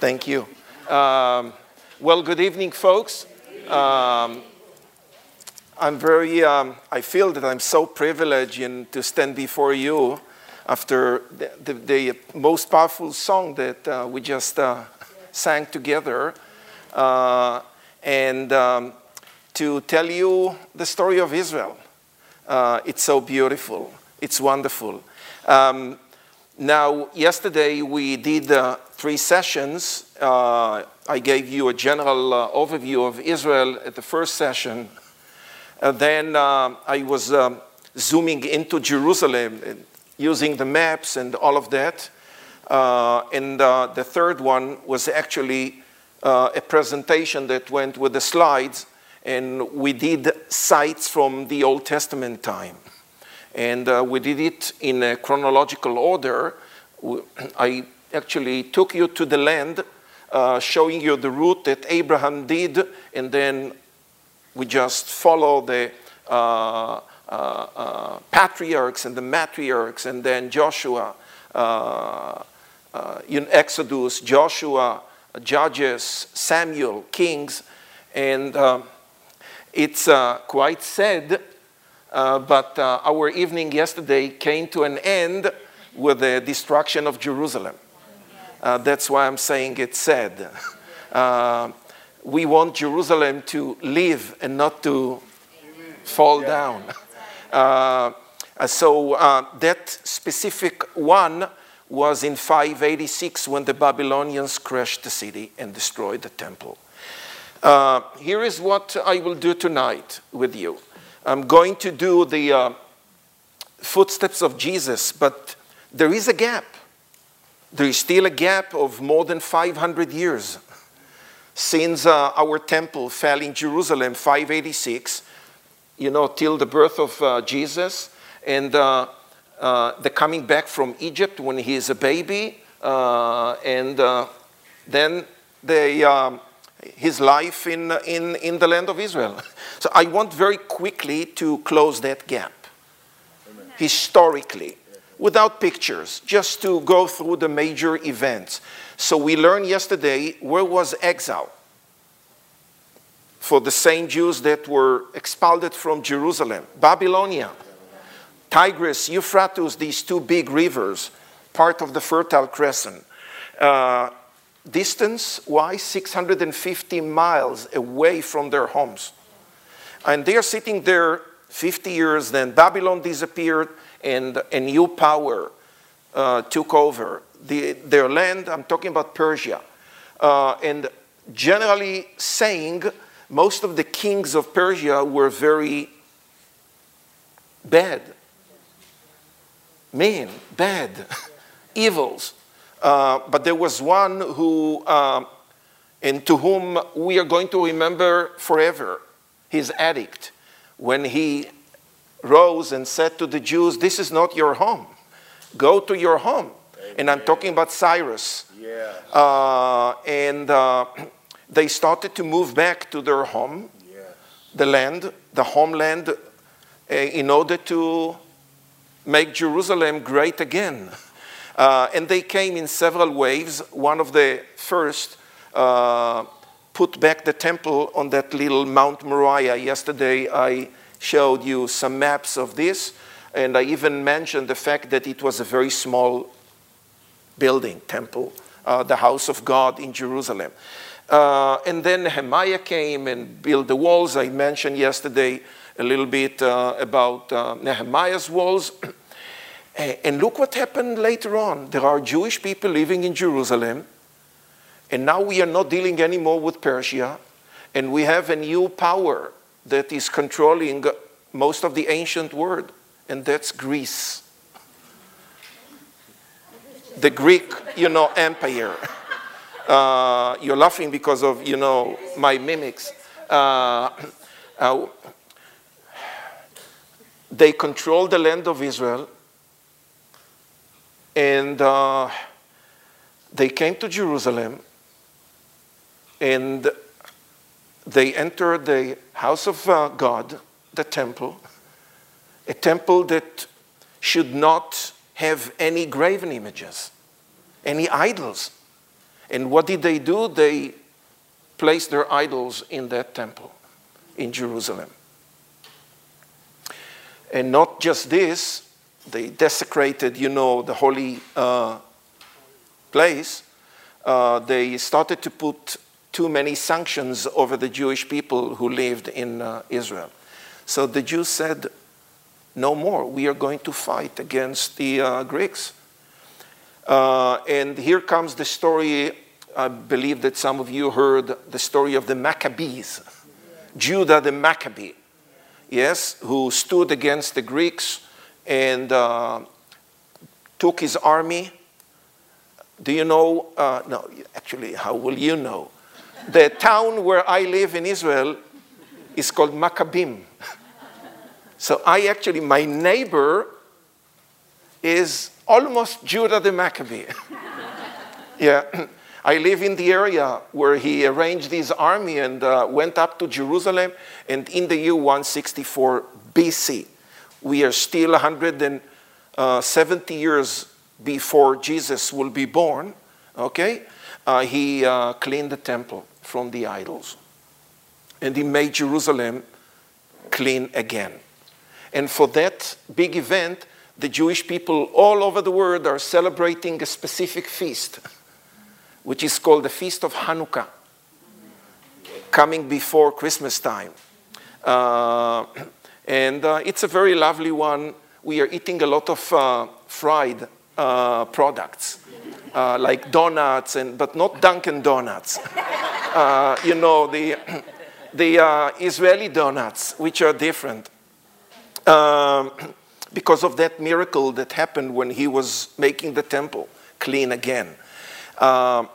Thank you. Um, well, good evening, folks. Um, I'm very, um, I feel that I'm so privileged in, to stand before you after the, the, the most powerful song that uh, we just uh, sang together. Uh, and um, to tell you the story of Israel. Uh, it's so beautiful, it's wonderful. Um, now, yesterday we did uh, three sessions. Uh, I gave you a general uh, overview of Israel at the first session. Uh, then uh, I was um, zooming into Jerusalem using the maps and all of that. Uh, and the third one was actually a presentation that went with the slides, and we did sites from the Old Testament time. And we did it in a chronological order. I actually took you to the land, uh, showing you the route that Abraham did, and then we just follow the uh, uh, uh patriarchs and the matriarchs, and then Joshua, uh, in Exodus, Joshua, Judges, Samuel, Kings, and it's quite sad uh, but uh, our evening yesterday came to an end with the destruction of Jerusalem. Uh, that's why I'm saying it's sad. Uh, we want Jerusalem to live and not to fall down. Uh, so that specific one was in 586 when the Babylonians crashed the city and destroyed the temple. here is what I will do tonight with you. I'm going to do the uh, footsteps of Jesus, but there is a gap. There is still a gap of more than 500 years since uh, our temple fell in Jerusalem, 586, you know, till the birth of uh, Jesus and uh, uh, the coming back from Egypt when he is a baby, uh, and then they. Um, his life in, in, in the land of Israel. So I want very quickly to close that gap, Amen. historically, without pictures, just to go through the major events. So we learned yesterday where was exile for the same Jews that were expelled from Jerusalem Babylonia, Tigris, Euphrates, these two big rivers, part of the Fertile Crescent. Uh, distance wise 650 miles away from their homes and they are sitting there 50 years then babylon disappeared and a new power uh, took over. The, their land i'm talking about persia uh, and generally saying most of the kings of persia were very bad. Mean bad. Evils. Uh, but there was one who, uh, and to whom we are going to remember forever, his addict, when he rose and said to the Jews, This is not your home. Go to your home. Amen. And I'm talking about Cyrus. Yeah. Uh, and uh, they started to move back to their home, yes. the land, the homeland, uh, in order to make Jerusalem great again. Uh, and they came in several waves. One of the first uh, put back the temple on that little Mount Moriah. Yesterday I showed you some maps of this, and I even mentioned the fact that it was a very small building, temple, uh, the house of God in Jerusalem. Uh, and then Nehemiah came and built the walls. I mentioned yesterday a little bit uh, about uh, Nehemiah's walls. And look what happened later on. There are Jewish people living in Jerusalem, and now we are not dealing anymore with Persia, and we have a new power that is controlling most of the ancient world, and that's Greece. The Greek, you know, empire. Uh, you're laughing because of, you know, my mimics. Uh, uh, they control the land of Israel and uh, they came to Jerusalem and they entered the house of uh, God, the temple, a temple that should not have any graven images, any idols. And what did they do? They placed their idols in that temple in Jerusalem. And not just this, they desecrated, you know, the holy uh, place. Uh, they started to put too many sanctions over the Jewish people who lived in uh, Israel. So the Jews said, no more. We are going to fight against the uh, Greeks. Uh, and here comes the story. I believe that some of you heard the story of the Maccabees, Judah the Maccabee, yes, who stood against the Greeks and uh, took his army. Do you know? Uh, no, actually, how will you know? The town where I live in Israel is called Maccabim. So I actually, my neighbor is almost Judah the Maccabee. yeah. I live in the area where he arranged his army and uh, went up to Jerusalem. And in the year 164 BC, we are still 170 uh, years before Jesus will be born. Okay? Uh, he uh, cleaned the temple from the idols. And he made Jerusalem clean again. And for that big event, the Jewish people all over the world are celebrating a specific feast, which is called the Feast of Hanukkah, coming before Christmas time. Uh, and uh, it's a very lovely one. We are eating a lot of uh, fried uh, products, uh, like donuts, and, but not Dunkin' Donuts. Uh, you know, the, the Israeli donuts, which are different um, because of that miracle that happened when he was making the temple clean again. Um,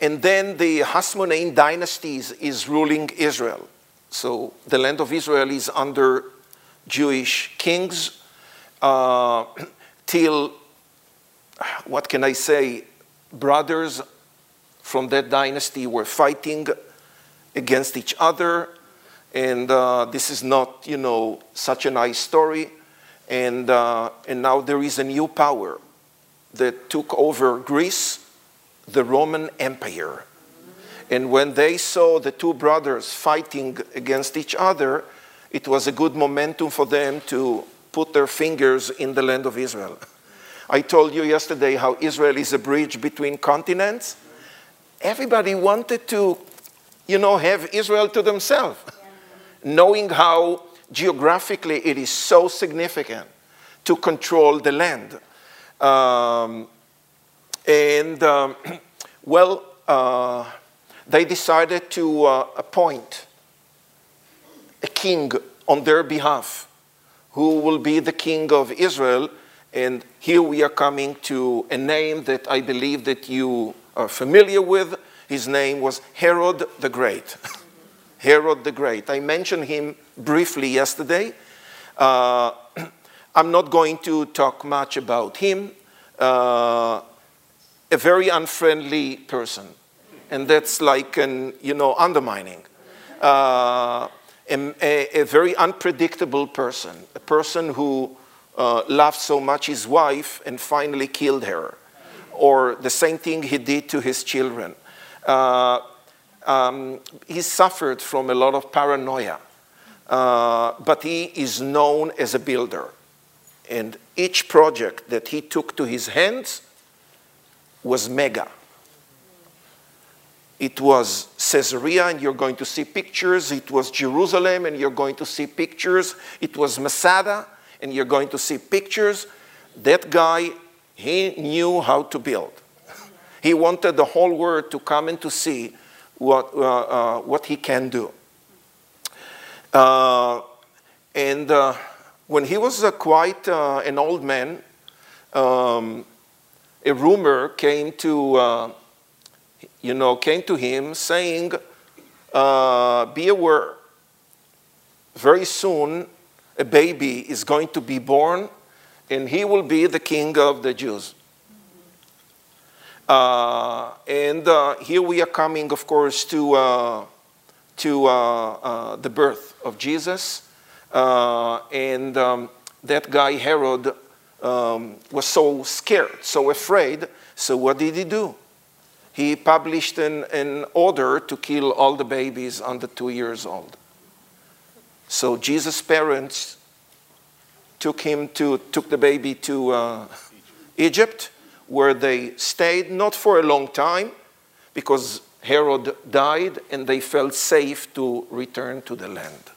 and then the Hasmonean dynasties is ruling Israel. So the land of Israel is under Jewish kings uh, till, what can I say, brothers from that dynasty were fighting against each other and uh, this is not, you know, such a nice story. And, uh, and now there is a new power that took over Greece, the Roman Empire. And when they saw the two brothers fighting against each other, it was a good momentum for them to put their fingers in the land of Israel. I told you yesterday how Israel is a bridge between continents. Everybody wanted to, you know, have Israel to themselves knowing how geographically it is so significant to control the land. Um, and, um, well, uh, they decided to uh, appoint a king on their behalf who will be the king of Israel. And here we are coming to a name that I believe that you are familiar with. His name was Herod the Great. Herod the Great. I mentioned him briefly yesterday. Uh, I'm not going to talk much about him. Uh, a very unfriendly person, and that's like an, you know, undermining. Uh, a, a, very unpredictable person, a person who uh, loved so much his wife and finally killed her, or the same thing he did to his children. Uh, um, he suffered from a lot of paranoia, uh, but he is known as a builder. And each project that he took to his hands was mega. It was Caesarea, and you're going to see pictures. It was Jerusalem, and you're going to see pictures. It was Masada, and you're going to see pictures. That guy, he knew how to build. He wanted the whole world to come and to see what, uh, uh, what he can do. Uh, and when he was quite an old man, um, a rumor came to, you know, came to him saying, be aware, very soon a baby is going to be born and he will be the king of the Jews. Uh, and uh, here we are coming, of course, to, uh, to uh, uh, the birth of Jesus. Uh, and um, that guy, Herod, um, was so scared, so afraid. So what did he do? he published an, an order to kill all the babies under two years old. So Jesus' parents took him to took the baby to uh, Egypt, where they stayed not for a long time, because Herod died, and they felt safe to return to the land.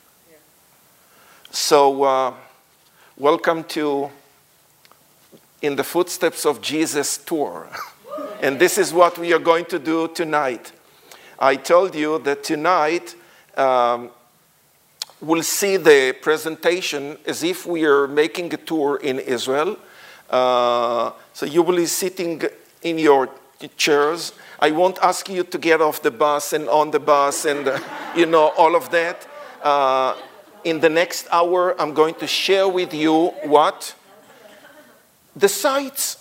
So, uh, welcome to in the footsteps of Jesus tour. and this is what we are going to do tonight. I told you that tonight um, we'll see the presentation as if we are making a tour in Israel. Uh, so you will be sitting in your chairs. I won't ask you to get off the bus and on the bus and, uh, you know, all of that. Uh, in the next hour, I'm going to share with you what? The sites.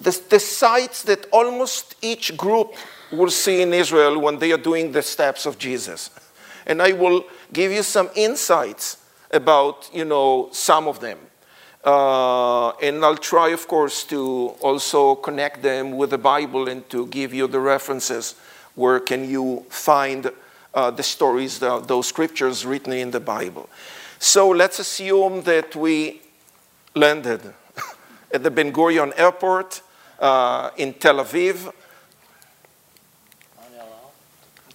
The, the sites that almost each group will see in Israel when they are doing the steps of Jesus. And I will give you some insights about, you know, some of them. Uh, and I'll try, of course, to also connect them with the Bible and to give you the references where can you find uh, the stories, the, those scriptures written in the Bible. So let's assume that we landed at the Ben Gurion Airport uh, in Tel Aviv.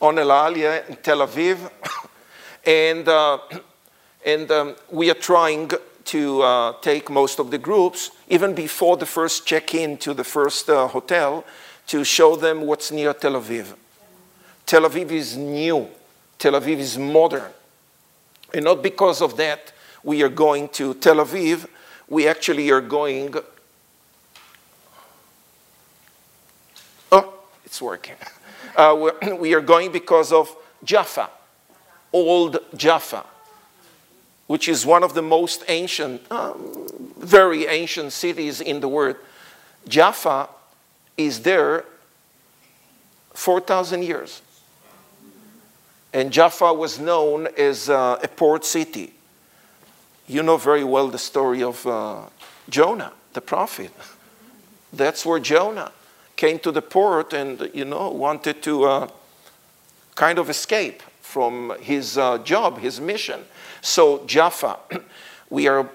On El Al, yeah, in Tel Aviv. And uh, and um, we are trying to uh, take most of the groups, even before the first check in to the first uh, hotel, to show them what's near Tel Aviv. Tel Aviv is new, Tel Aviv is modern. And not because of that we are going to Tel Aviv, we actually are going. Oh, it's working. Uh, we are going because of Jaffa, old Jaffa which is one of the most ancient, um, very ancient cities in the world. Jaffa is there 4,000 years. And Jaffa was known as uh, a port city. You know very well the story of uh, Jonah, the prophet. That's where Jonah came to the port and, you know, wanted to uh, kind of escape from his uh, job, his mission. So, Jaffa, we are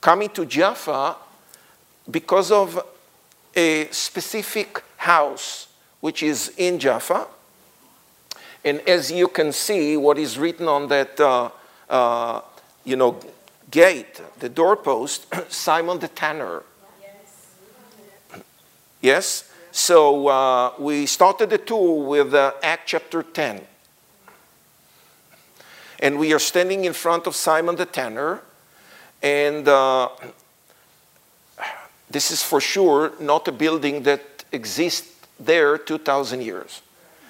coming to Jaffa because of a specific house which is in Jaffa. And as you can see, what is written on that, uh, uh, you know, gate, the doorpost, Simon the Tanner. Yes. yes? So uh, we started the tour with uh, Act chapter 10. And we are standing in front of Simon the Tanner, and uh, this is for sure not a building that exists there 2,000 years.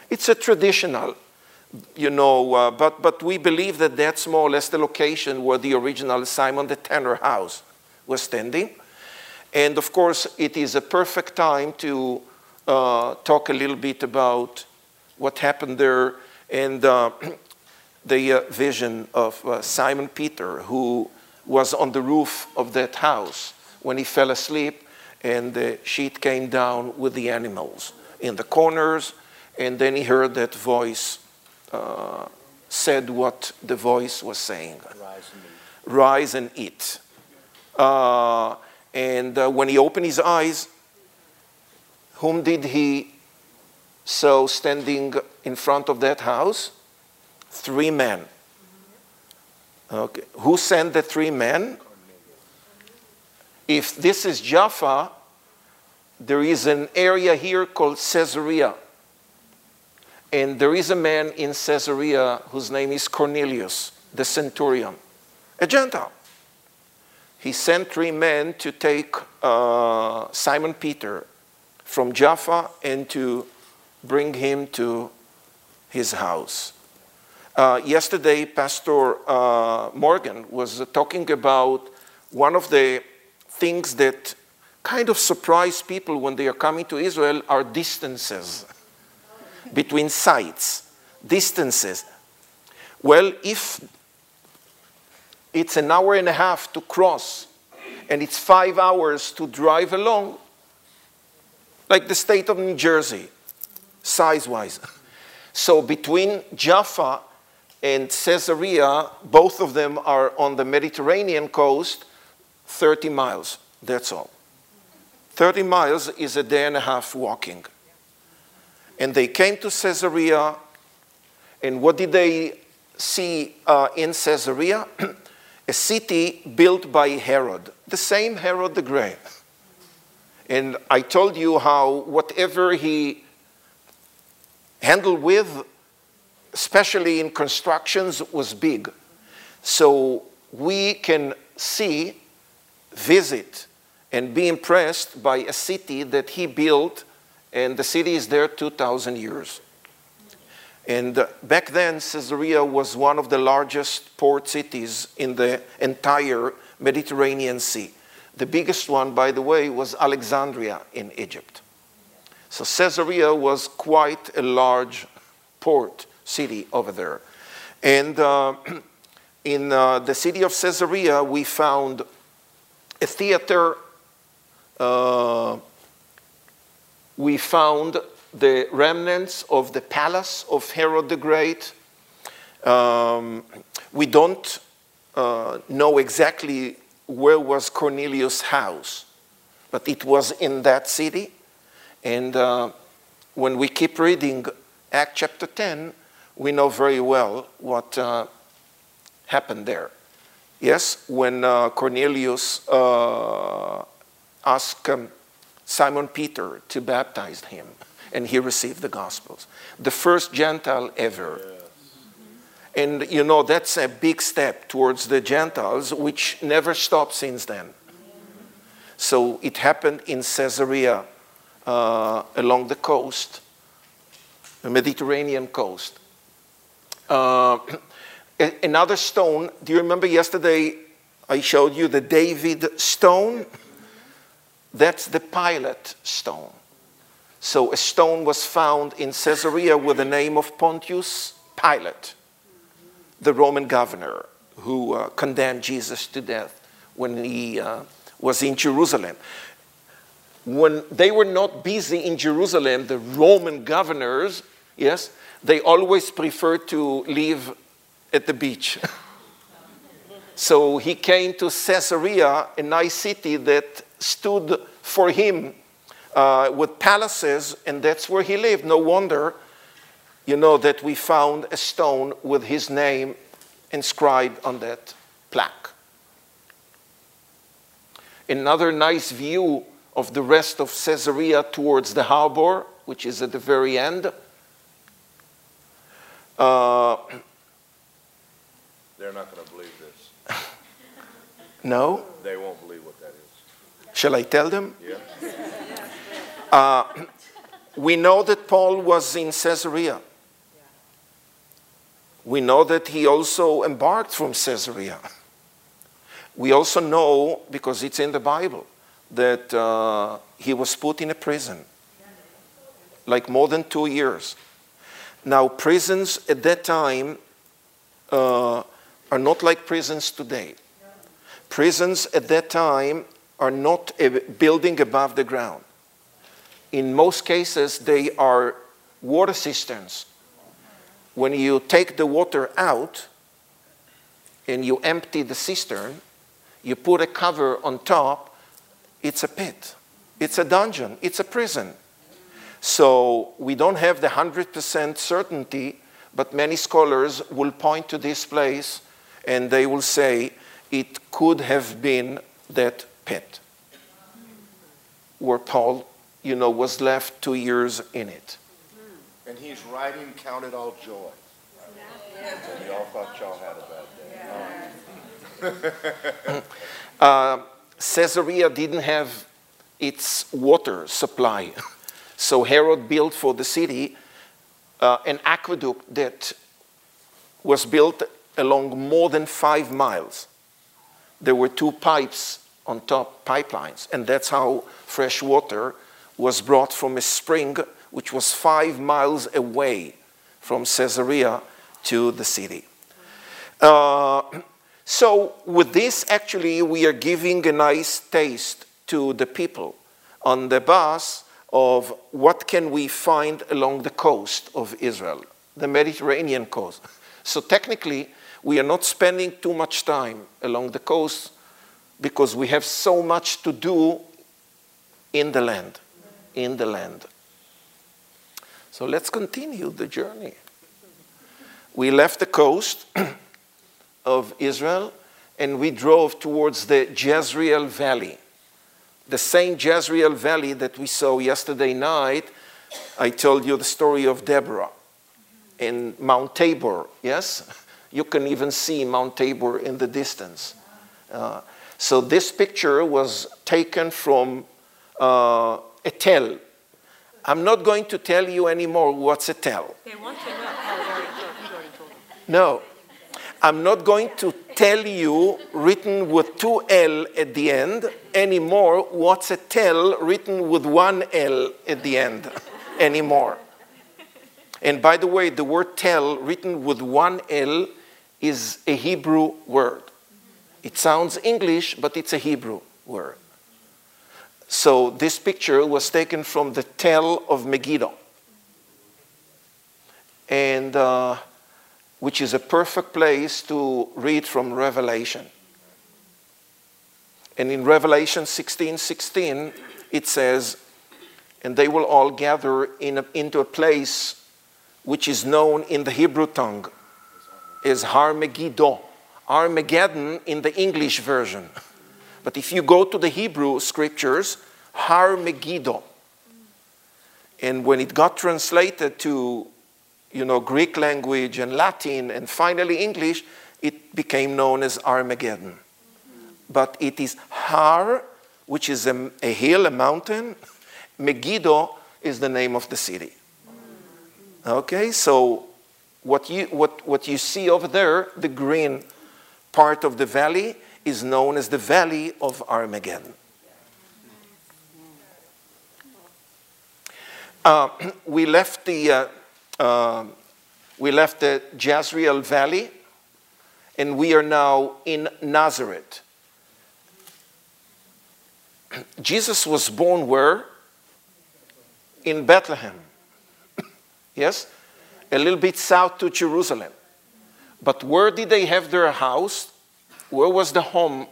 It's a traditional, you know, uh, but, but we believe that that's more or less the location where the original Simon the Tanner house was standing. And of course, it is a perfect time to uh, talk a little bit about what happened there. And uh, the uh, vision of uh, Simon Peter, who was on the roof of that house when he fell asleep, and the sheet came down with the animals in the corners, and then he heard that voice uh, said what the voice was saying Rise and eat. Rise and eat. Uh, and uh, when he opened his eyes, whom did he saw standing in front of that house? Three men. Okay. Who sent the three men? If this is Jaffa, there is an area here called Caesarea. And there is a man in Caesarea whose name is Cornelius, the centurion, a Gentile. He sent three men to take uh, Simon Peter from Jaffa and to bring him to his house. Uh, yesterday, Pastor uh, Morgan was talking about one of the things that kind of surprise people when they are coming to Israel are distances between sites, distances. Well, if it's an hour and a half to cross and it's five hours to drive along, like the state of New Jersey, size wise. So between Jaffa and Caesarea, both of them are on the Mediterranean coast, 30 miles. That's all. 30 miles is a day and a half walking. And they came to Caesarea, and what did they see uh, in Caesarea? a city built by Herod, the same Herod the Great. And I told you how whatever he handled with, especially in constructions, was big. So we can see, visit, and be impressed by a city that he built, and the city is there 2,000 years. And uh, back then, Caesarea was one of the largest port cities in the entire Mediterranean Sea. The biggest one, by the way, was Alexandria in Egypt. So Caesarea was quite a large port city over there. And uh, in uh, the city of Caesarea, we found a theater. Uh, we found the remnants of the palace of Herod the Great. Um, we don't uh, know exactly where was Cornelius' house, but it was in that city. And uh, when we keep reading Act chapter 10, we know very well what uh, happened there. Yes, when uh, Cornelius uh, asked um, Simon Peter to baptize him, and he received the Gospels. The first Gentile ever. And you know, that's a big step towards the Gentiles, which never stopped since then. So it happened in Caesarea uh, along the coast, the Mediterranean coast. Uh, another stone, do you remember yesterday I showed you the David stone? That's the Pilate stone. So a stone was found in Caesarea with the name of Pontius Pilate, the Roman governor who uh, condemned Jesus to death when he uh, was in Jerusalem. When they were not busy in Jerusalem, the Roman governors, yes, they always preferred to live at the beach. so he came to Caesarea, a nice city that stood for him uh, with palaces, and that's where he lived. No wonder, you know, that we found a stone with his name inscribed on that plaque. Another nice view of the rest of Caesarea towards the harbor, which is at the very end. Uh, They're not going to believe this. no? They won't believe what that is. Shall I tell them? Yeah. Uh, we know that Paul was in Caesarea. We know that he also embarked from Caesarea. We also know, because it's in the Bible, that uh, he was put in a prison, like more than two years. Now, prisons at that time uh, are not like prisons today. Prisons at that time are not a building above the ground in most cases, they are water cisterns. When you take the water out and you empty the cistern, you put a cover on top, it's a pit. It's a dungeon. It's a prison. So we don't have the 100% certainty, but many scholars will point to this place and they will say it could have been that pit where Paul you know, was left two years in it. And he's writing, Count it all joy. And y'all thought y'all had a bad day. uh, Caesarea didn't have its water supply. so Herod built for the city uh, an aqueduct that was built along more than five miles. There were two pipes on top, pipelines, and that's how fresh water was brought from a spring which was five miles away from Caesarea to the city. Uh, so, with this, actually, we are giving a nice taste to the people on the bus of what can we find along the coast of Israel, the Mediterranean coast. So technically, we are not spending too much time along the coast because we have so much to do in the land, in the land. So let's continue the journey. We left the coast of Israel and we drove towards the Jezreel Valley. The same Jezreel Valley that we saw yesterday night. I told you the story of Deborah in Mount Tabor, yes? You can even see Mount Tabor in the distance. Uh, so this picture was taken from uh, a tell. I'm not going to tell you anymore what's a tell. They want to know. You already told- you already told them. No, I'm not going to tell you, written with two L at the end, anymore, what's a tell written with one L at the end anymore. And by the way, the word tell written with one L is a Hebrew word. It sounds English, but it's a Hebrew word. So this picture was taken from the tell of Megiddo. And uh, which is a perfect place to read from Revelation. And in Revelation 16 16, it says, And they will all gather in a, into a place which is known in the Hebrew tongue as Har Megiddo. Armageddon in the English version. But if you go to the Hebrew scriptures, Har Megiddo. And when it got translated to you know, Greek language and Latin and finally English, it became known as Armageddon. But it is Har, which is a, a hill, a mountain. Megiddo is the name of the city. Okay, so what you, what, what you see over there, the green part of the valley, is known as the Valley of Armageddon. Uh, we left the uh, um, we left the Jezreel Valley, and we are now in Nazareth. Jesus was born where? In Bethlehem. yes? A little bit south to Jerusalem. But where did they have their house? Where was the home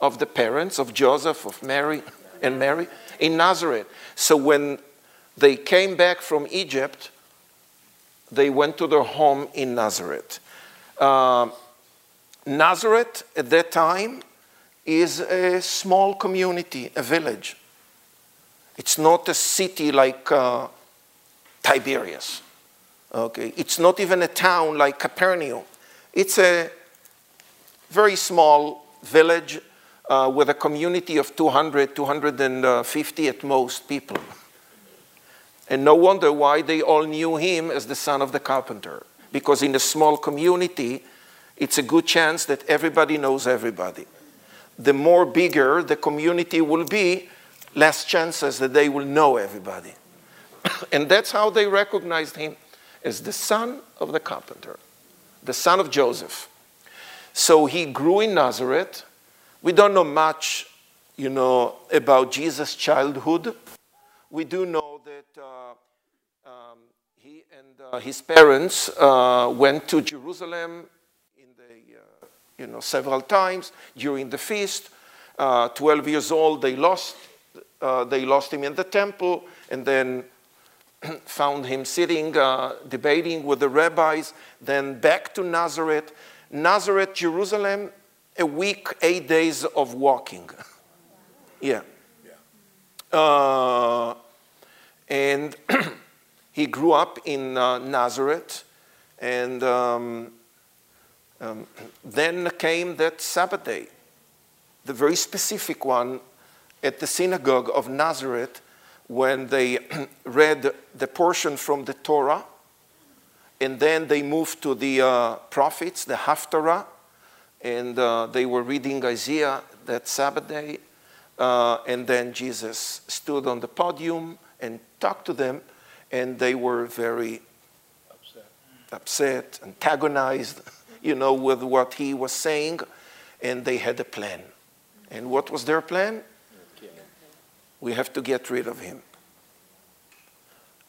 of the parents, of Joseph, of Mary, and Mary? In Nazareth. So when they came back from Egypt, they went to their home in Nazareth. Uh, Nazareth at that time is a small community, a village. It's not a city like uh, Tiberias. Okay, it's not even a town like Capernaum. It's a very small village uh, with a community of 200, 250 at most people. And no wonder why they all knew him as the son of the carpenter. Because in a small community, it's a good chance that everybody knows everybody. The more bigger the community will be, less chances that they will know everybody. and that's how they recognized him as the son of the carpenter, the son of Joseph. So he grew in Nazareth. We don't know much, you know, about Jesus' childhood. We do know that uh, um, he and uh, his parents uh, went to Jerusalem in the, uh, you know, several times during the feast. Uh, 12 years old, they lost, uh, they lost him in the temple, and then found him sitting, uh, debating with the rabbis, then back to Nazareth. Nazareth, Jerusalem, a week, eight days of walking. yeah. Uh, and he grew up in uh, Nazareth, and um, um, then came that Sabbath day, the very specific one at the synagogue of Nazareth when they read the portion from the Torah, and then they moved to the uh, prophets, the Haftarah, and uh, they were reading Isaiah that Sabbath day. Uh, and then Jesus stood on the podium and talked to them, and they were very Upset. upset, antagonized, you know, with what he was saying, and they had a plan. And what was their plan? We have to get rid of him.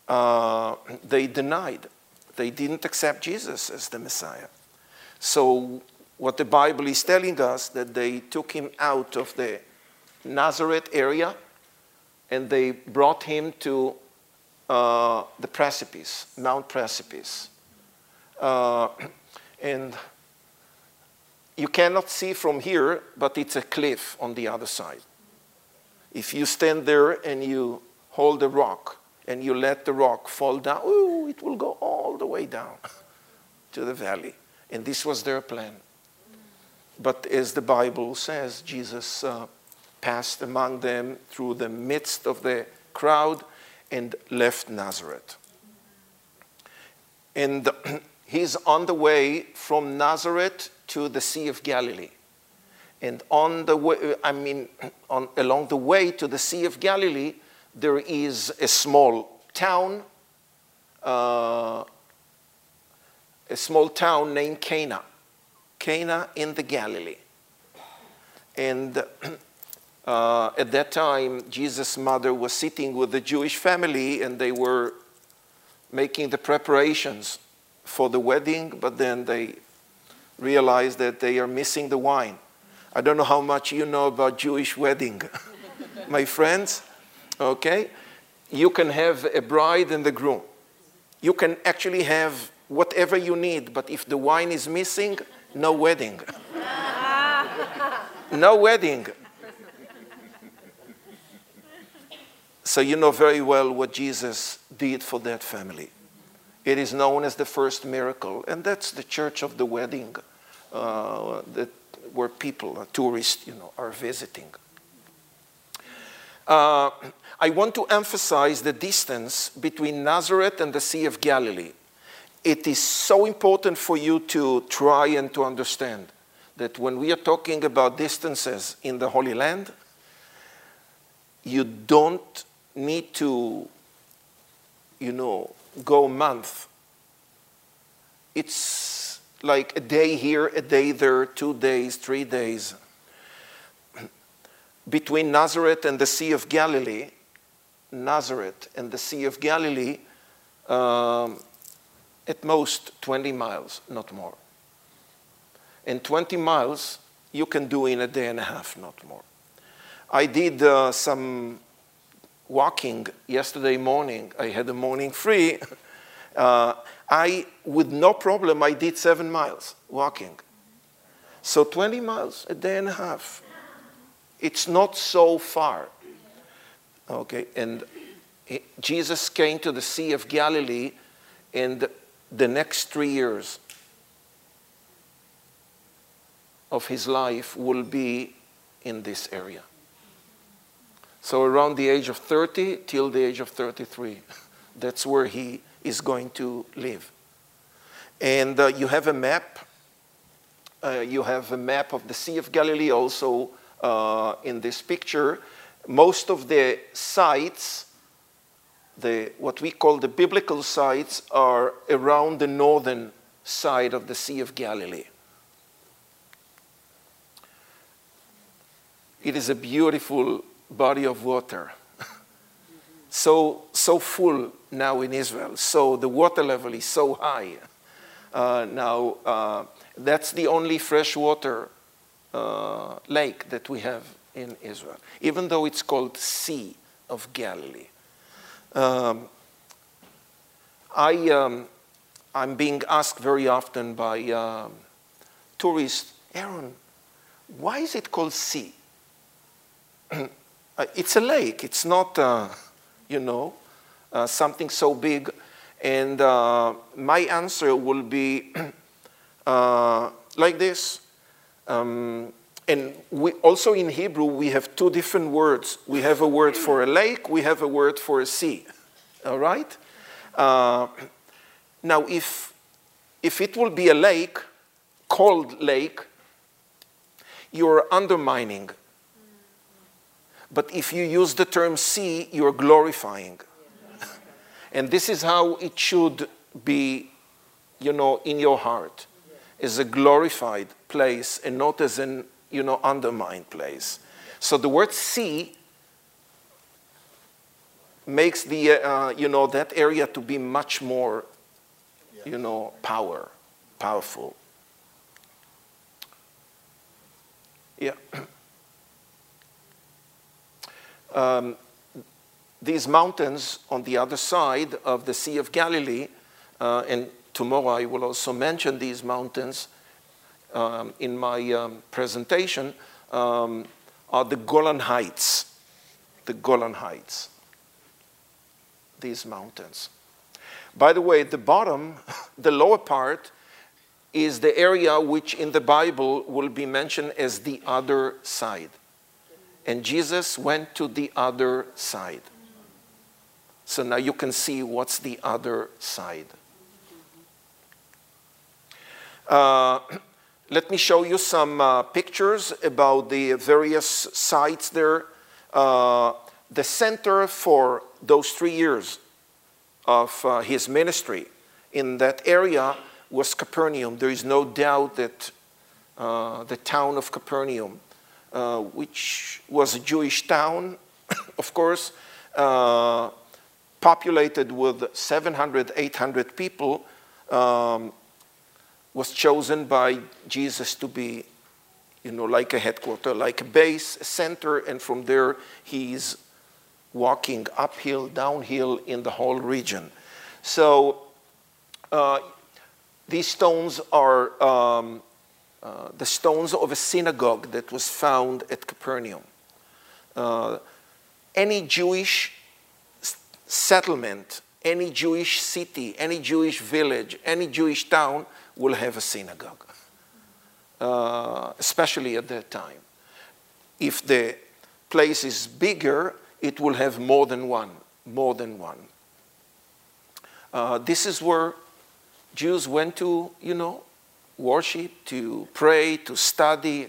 uh, they denied. They didn't accept Jesus as the Messiah. So, what the Bible is telling us that they took him out of the Nazareth area and they brought him to uh, the precipice, Mount Precipice. Uh, and you cannot see from here, but it's a cliff on the other side. If you stand there and you hold a rock and you let the rock fall down, ooh, it will go all the way down to the valley. And this was their plan. But as the Bible says, Jesus uh, passed among them through the midst of the crowd and left Nazareth. And he's on the way from Nazareth to the Sea of Galilee. And on the way, I mean, on, along the way to the Sea of Galilee, there is a small town, uh, a small town named Cana, Cana in the Galilee. And uh, at that time, Jesus' mother was sitting with the Jewish family and they were making the preparations for the wedding, but then they realized that they are missing the wine. I don't know how much you know about Jewish wedding, my friends. Okay? You can have a bride and the groom. You can actually have whatever you need, but if the wine is missing, no wedding. no wedding. So you know very well what Jesus did for that family. It is known as the first miracle, and that's the church of the wedding, uh, that, where people, uh, tourists, you know, are visiting. Uh, I want to emphasize the distance between Nazareth and the Sea of Galilee. It is so important for you to try and to understand that when we are talking about distances in the Holy Land, you don't need to, you know, go a month. It's like a day here, a day there, two days, three days. Between Nazareth and the Sea of Galilee, Nazareth and the Sea of Galilee, um, at most 20 miles, not more. And 20 miles you can do in a day and a half, not more. I did uh, some walking yesterday morning. I had a morning free. Uh, I, with no problem, I did seven miles walking. So 20 miles a day and a half. It's not so far. Okay, and Jesus came to the Sea of Galilee in the next three years of his life will be in this area. So around the age of 30 till the age of 33, that's where he is going to live. And uh, you have a map. Uh, you have a map of the Sea of Galilee also uh, in this picture. Most of the sites, the, what we call the biblical sites, are around the northern side of the Sea of Galilee. It is a beautiful body of water. so, so full now in Israel. So the water level is so high. Uh, now, uh, that's the only freshwater uh, lake that we have in Israel, even though it's called Sea of Galilee. Um, I, um, I'm being asked very often by um, tourists, Aaron, why is it called sea? Uh, it's a lake. It's not, uh, you know, uh, something so big. And uh, my answer will be uh, like this. Um, and we, also in Hebrew, we have two different words. We have a word for a lake, we have a word for a sea. All right? Uh, now, if, if it will be a lake, cold lake, you're undermining but if you use the term sea, you're glorifying. and this is how it should be, you know, in your heart, as a glorified place and not as an, you know, undermined place. So the word sea makes the, uh, you know, that area to be much more, you know, power, powerful. Yeah. Um, these mountains on the other side of the Sea of Galilee, uh, and tomorrow I will also mention these mountains um, in my um, presentation, um, are the Golan Heights. The Golan Heights. These mountains. By the way, the bottom, the lower part, is the area which in the Bible will be mentioned as the other side. And Jesus went to the other side. So now you can see what's the other side. Uh, let me show you some uh, pictures about the various sites there. Uh, the center for those three years of uh, his ministry in that area was Capernaum. There is no doubt that uh, the town of Capernaum, uh, which was a Jewish town, of course, uh, populated with 700, 800 people, um, was chosen by Jesus to be, you know, like a headquarter, like a base, a center, and from there he's walking uphill, downhill in the whole region. So uh, these stones are um, the stones of a synagogue that was found at Capernaum. Uh, any Jewish settlement, any Jewish city, any Jewish village, any Jewish town will have a synagogue, uh, especially at that time. If the place is bigger, it will have more than one, more than one. Uh, this is where Jews went to, you know, worship, to pray, to study,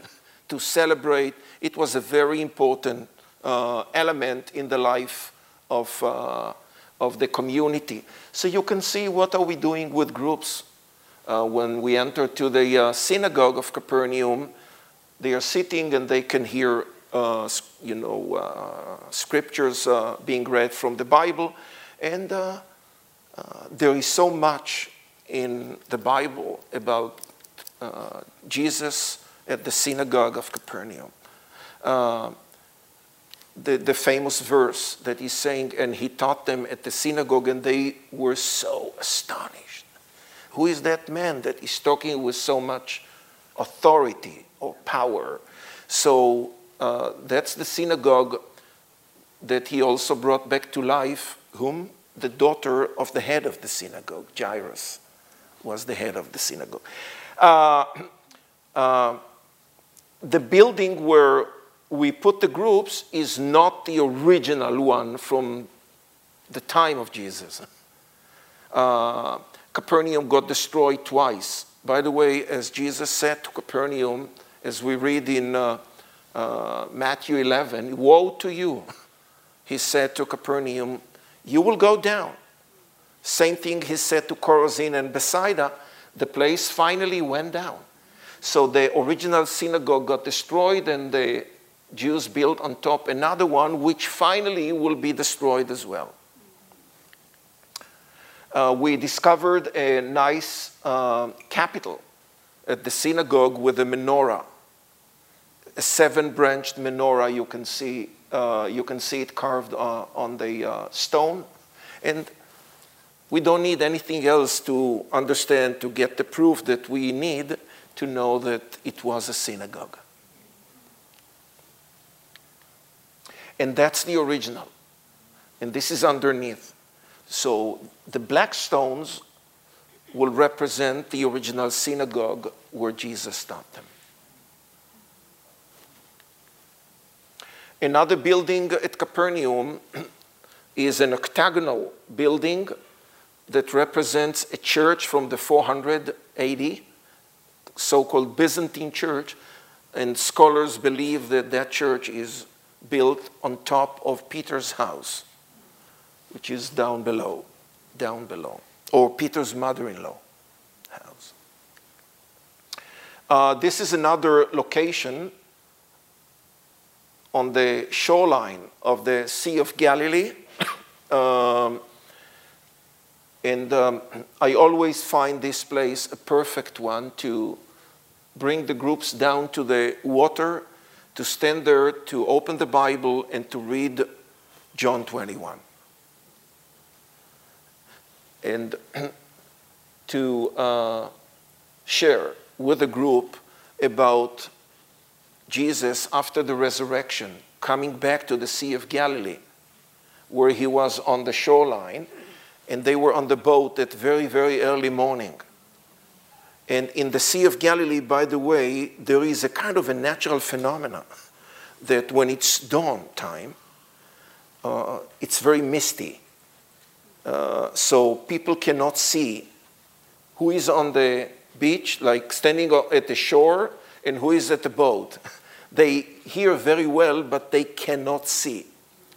to celebrate. It was a very important uh, element in the life of, uh, of the community. So you can see what are we doing with groups. Uh, when we enter to the uh, synagogue of Capernaum, they are sitting and they can hear, uh, you know, uh, scriptures being read from the Bible. And there is so much in the Bible about uh, Jesus at the synagogue of Capernaum. Uh, the, the famous verse that he's saying, and he taught them at the synagogue, and they were so astonished. Who is that man that is talking with so much authority or power? So uh, that's the synagogue that he also brought back to life, whom? The daughter of the head of the synagogue, Jairus was the head of the synagogue. Uh, uh, the building where we put the groups is not the original one from the time of Jesus. Uh, Capernaum got destroyed twice. By the way, as Jesus said to Capernaum, as we read in uh, uh, Matthew 11, Woe to you, he said to Capernaum, you will go down same thing he said to Chorazin and Bethsaida. The place finally went down. So the original synagogue got destroyed, and the Jews built on top another one, which finally will be destroyed as well. Uh, we discovered a nice uh, capital at the synagogue with a menorah, a seven-branched menorah. You can see uh, you can see it carved uh, on the uh, stone, and we don't need anything else to understand to get the proof that we need to know that it was a synagogue. And that's the original. And this is underneath. So the black stones will represent the original synagogue where Jesus taught them. Another building at Capernaum is an octagonal building that represents a church from the 480, so-called Byzantine church, and scholars believe that that church is built on top of Peter's house, which is down below, down below, or Peter's mother-in-law house. Uh, this is another location on the shoreline of the Sea of Galilee. Um, and um, I always find this place a perfect one to bring the groups down to the water, to stand there, to open the Bible, and to read John 21. And to uh, share with the group about Jesus after the resurrection coming back to the Sea of Galilee, where he was on the shoreline, and they were on the boat at very, very early morning. And in the Sea of Galilee, by the way, there is a kind of a natural phenomenon that when it's dawn time, uh, it's very misty. Uh, so people cannot see who is on the beach, like standing at the shore, and who is at the boat. They hear very well, but they cannot see.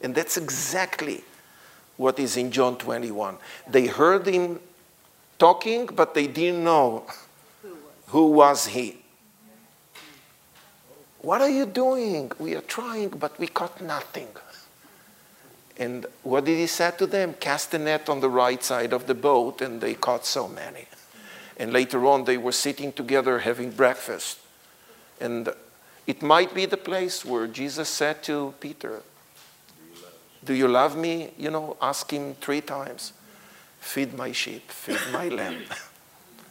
And that's exactly what is in John 21. They heard him talking, but they didn't know who was he. What are you doing? We are trying, but we caught nothing. And what did he say to them? Cast the net on the right side of the boat, and they caught so many. And later on, they were sitting together having breakfast. And it might be the place where Jesus said to Peter, Do you love me? You know, ask him three times Feed my sheep, feed my lamb.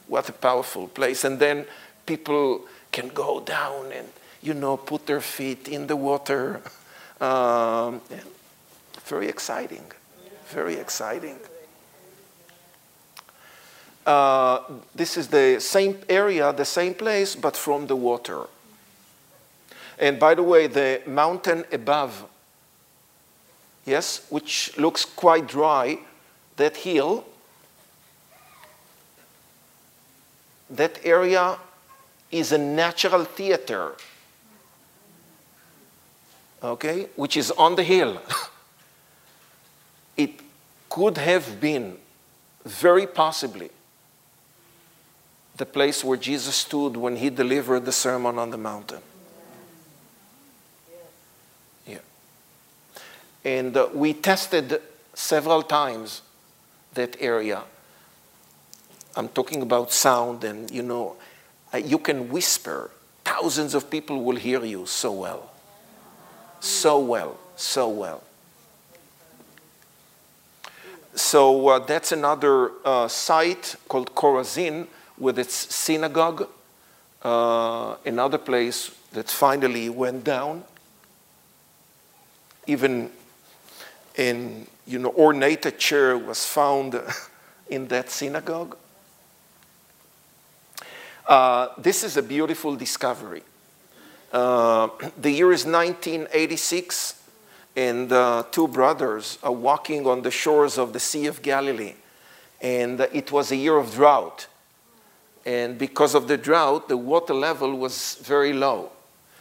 what a powerful place. And then people can go down and, you know, put their feet in the water. Um, very exciting. Very exciting. Uh, this is the same area, the same place, but from the water. And by the way, the mountain above, yes, which looks quite dry, that hill, that area is a natural theater, okay, which is on the hill. it could have been very possibly the place where Jesus stood when he delivered the Sermon on the Mountain. And uh, we tested several times that area. I'm talking about sound, and you know, uh, you can whisper. Thousands of people will hear you so well. So well, so well. So uh, that's another uh, site called Chorazin with its synagogue, uh, another place that finally went down. Even in, you know, ornate chair was found in that synagogue. Uh, this is a beautiful discovery. Uh, the year is 1986, and uh, two brothers are walking on the shores of the Sea of Galilee. And it was a year of drought. And because of the drought, the water level was very low.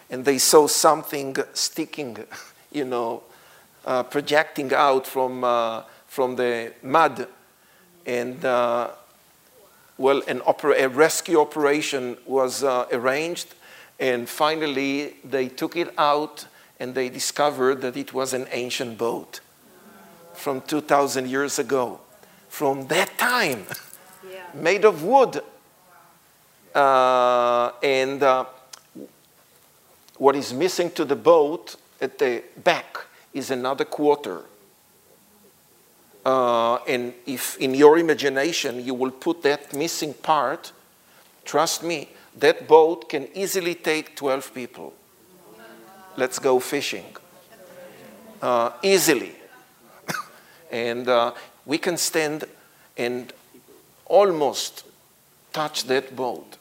And they saw something sticking, you know, uh, projecting out from, uh, from the mud. And, uh, well, an opera- a rescue operation was uh, arranged. And finally, they took it out and they discovered that it was an ancient boat from 2,000 years ago. From that time, yeah. made of wood uh, and uh, what is missing to the boat at the back is another quarter. Uh, and if in your imagination you will put that missing part, trust me, that boat can easily take 12 people. Let's go fishing. Uh, easily. and uh, we can stand and almost touch that boat.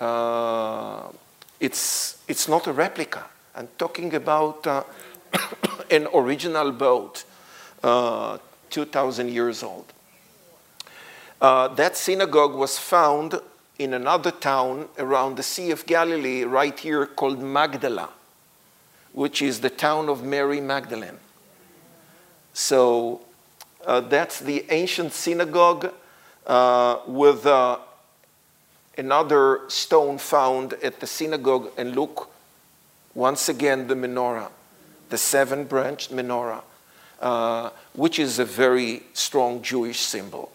Uh, it's, it's not a replica. I'm talking about uh, an original boat, uh, 2,000 years old. Uh, that synagogue was found in another town around the Sea of Galilee, right here, called Magdala, which is the town of Mary Magdalene. So uh, that's the ancient synagogue uh, with another stone found at the synagogue, and look once again the menorah, the seven branched menorah. uh, which is a very strong Jewish symbol.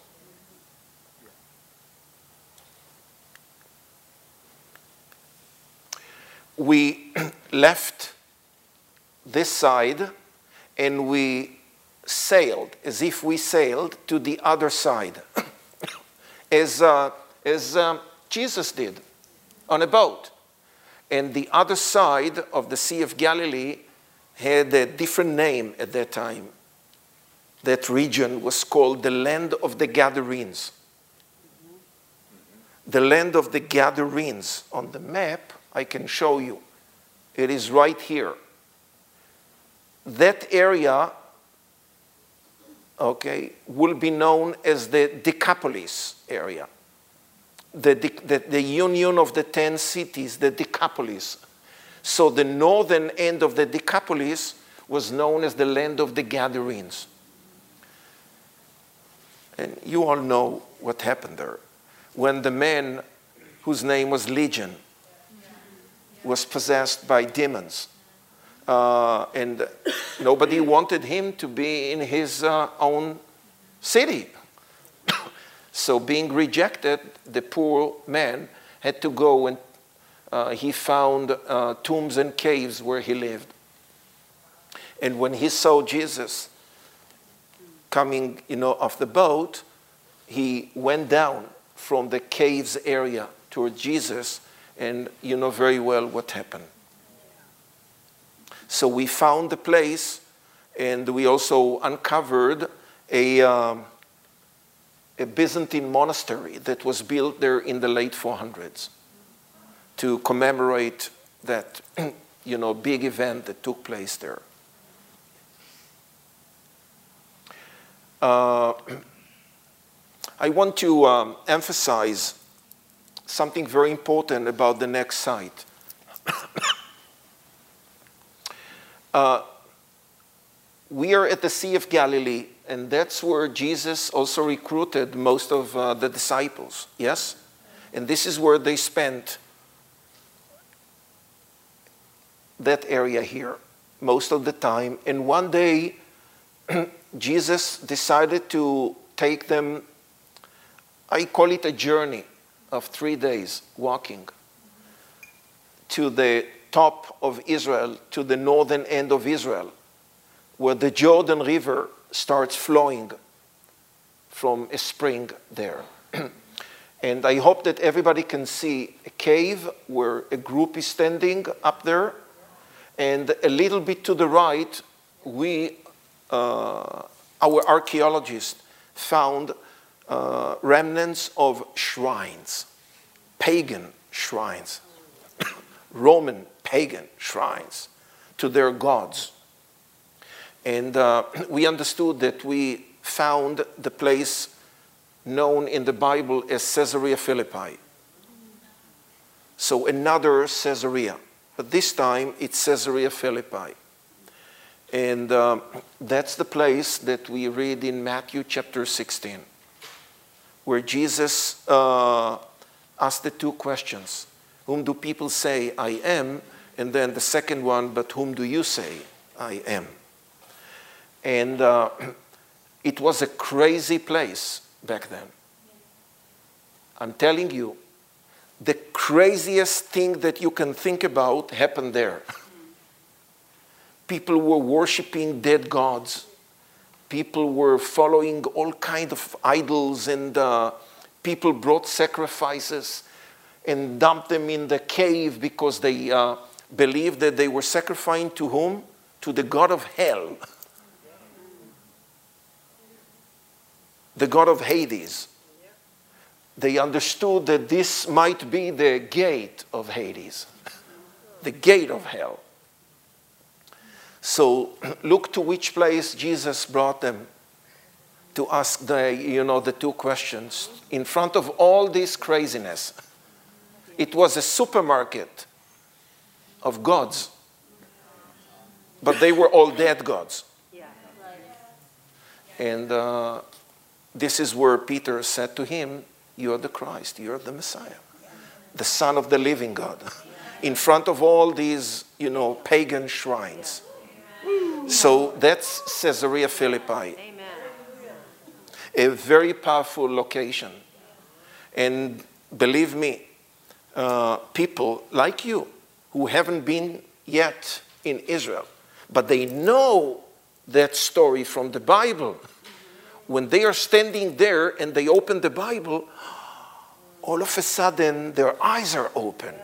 We left this side and we sailed as if we sailed to the other side, as, uh, as um, Jesus did on a boat. And the other side of the Sea of Galilee had a different name at that time. That region was called the land of the Gadarenes. The land of the Gadarenes on the map, I can show you. It is right here. That area, okay, will be known as the Decapolis area. The, the, the union of the ten cities, the Decapolis. So the northern end of the Decapolis was known as the land of the Gadarenes. And you all know what happened there. When the man whose name was Legion was possessed by demons, uh, and nobody wanted him to be in his uh, own city. so, being rejected, the poor man had to go and he found uh, tombs and caves where he lived. And when he saw Jesus coming, you know, off the boat, he went down from the caves area toward Jesus, and you know very well what happened. So we found the place, and we also uncovered a, um, a Byzantine monastery that was built there in the late 400s to commemorate that you know, big event that took place there. Uh, I want to um, emphasize something very important about the next site. uh, we are at the Sea of Galilee, and that's where Jesus also recruited most of uh, the disciples, yes? And this is where they spent that area here most of the time. And one day, Jesus decided to take them, I call it a journey of three days walking to the top of Israel, to the northern end of Israel, where the Jordan River starts flowing from a spring there. and I hope that everybody can see a cave where a group is standing up there and a little bit to the right, we, uh, our archaeologists found uh, remnants of shrines, pagan shrines, Roman pagan shrines to their gods. And uh, we understood that we found the place known in the Bible as Caesarea Philippi. So another Caesarea. But this time it's Caesarea Philippi. And um, that's the place that we read in Matthew chapter 16, where Jesus uh, asked the two questions Whom do people say I am? And then the second one, But whom do you say I am? And uh, it was a crazy place back then. I'm telling you, the craziest thing that you can think about happened there. People were worshiping dead gods. People were following all kinds of idols, and uh, people brought sacrifices and dumped them in the cave because they uh, believed that they were sacrificing to whom? To the god of hell, the god of Hades they understood that this might be the gate of Hades, the gate of hell. So look to which place Jesus brought them to ask the, you know, the two questions. In front of all this craziness, it was a supermarket of gods, but they were all dead gods. And uh, this is where Peter said to him, you are the Christ. You are the Messiah, the Son of the living God. In front of all these, you know, pagan shrines. So that's Caesarea Philippi, a very powerful location. And believe me, uh, people like you who haven't been yet in Israel, but they know that story from the Bible. When they are standing there and they open the Bible, all of a sudden their eyes are open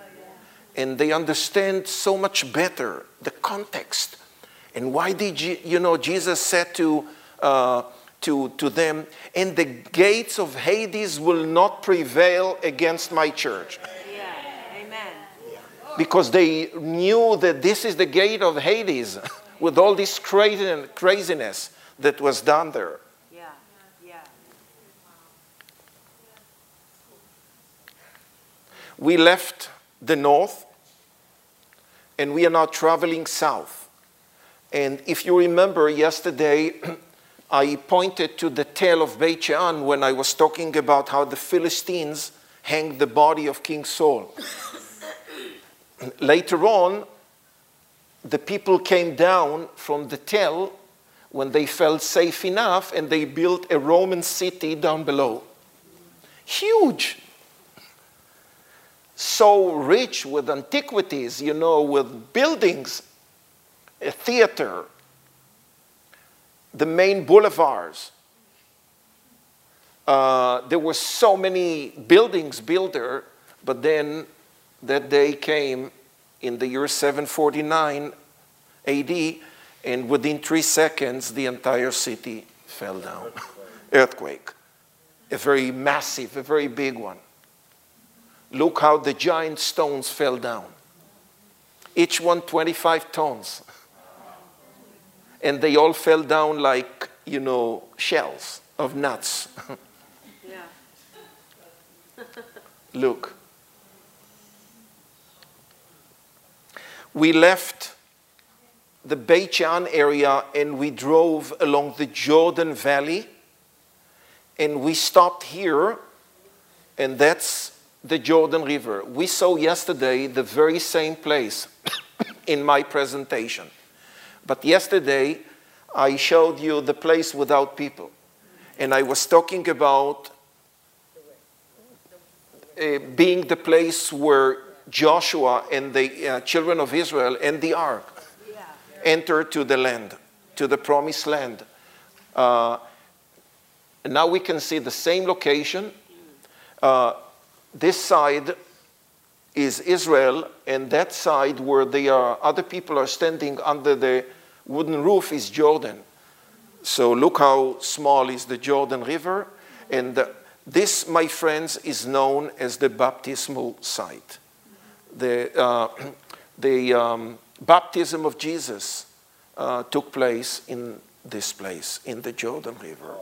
and they understand so much better the context. And why did you, you know, Jesus said to, uh, to, to them, and the gates of Hades will not prevail against my church. Yeah. Amen. Because they knew that this is the gate of Hades with all this crazy, craziness that was done there. Yeah. Yeah. We left the north and we are now traveling south. And if you remember yesterday, I pointed to the tell of Beit Shean when I was talking about how the Philistines hanged the body of King Saul. Later on, the people came down from the tell when they felt safe enough and they built a Roman city down below. Huge so rich with antiquities, you know, with buildings, a theater, the main boulevards. Uh, there were so many buildings built there, but then that day came in the year 749 AD, and within three seconds, the entire city fell down. Earthquake. A very massive, a very big one. Look how the giant stones fell down. Each one 25 tons. And they all fell down like, you know, shells of nuts. Yeah. Look. We left the Beit Shean area and we drove along the Jordan Valley. And we stopped here, and that's the Jordan River. We saw yesterday the very same place in my presentation. But yesterday, I showed you the place without people. And I was talking about uh, being the place where Joshua and the uh, children of Israel and the ark Yeah. entered to the land, to the promised land. Uh, and now we can see the same location. Uh, this side is Israel, and that side where they are, other people are standing under the wooden roof is Jordan. So look how small is the Jordan River, and this, my friends, is known as the baptismal site. The, uh, the um, baptism of Jesus uh, took place in this place, in the Jordan River.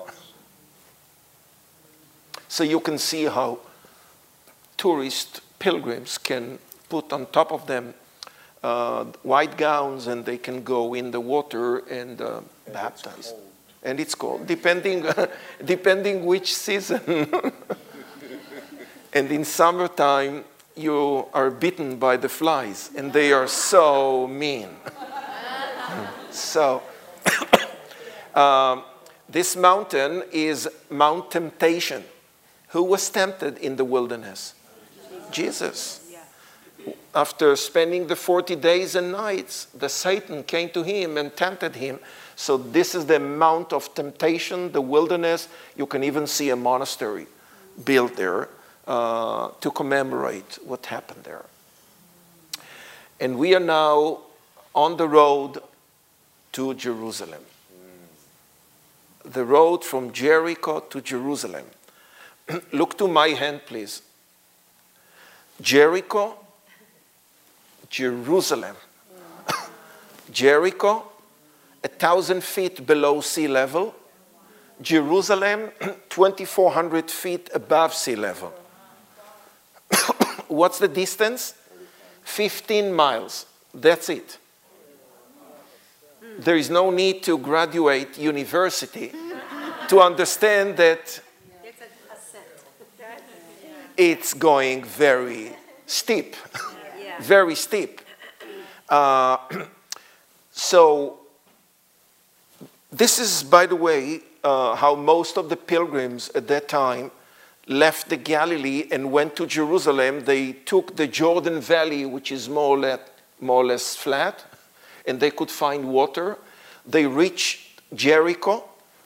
So you can see how tourist pilgrims can put on top of them uh, white gowns and they can go in the water and uh, baptize. And it's cold, depending, depending which season. and in summertime, you are bitten by the flies, and they are so mean. so, um, this mountain is Mount Temptation. Who was tempted in the wilderness? Jesus. After spending the 40 days and nights, the Satan came to him and tempted him. So this is the mount of temptation, the wilderness. You can even see a monastery built there uh, to commemorate what happened there. And we are now on the road to Jerusalem. The road from Jericho to Jerusalem. Look to my hand, please. Jericho, Jerusalem. Jericho, a thousand feet below sea level. Jerusalem, 2,400 feet above sea level. What's the distance? 15 miles. That's it. There is no need to graduate university to understand that. It's going very steep, Yeah. very steep. Uh, so this is, by the way, uh, how most of the pilgrims at that time left the Galilee and went to Jerusalem. They took the Jordan Valley, which is more or less, more or less flat, and they could find water. They reached Jericho,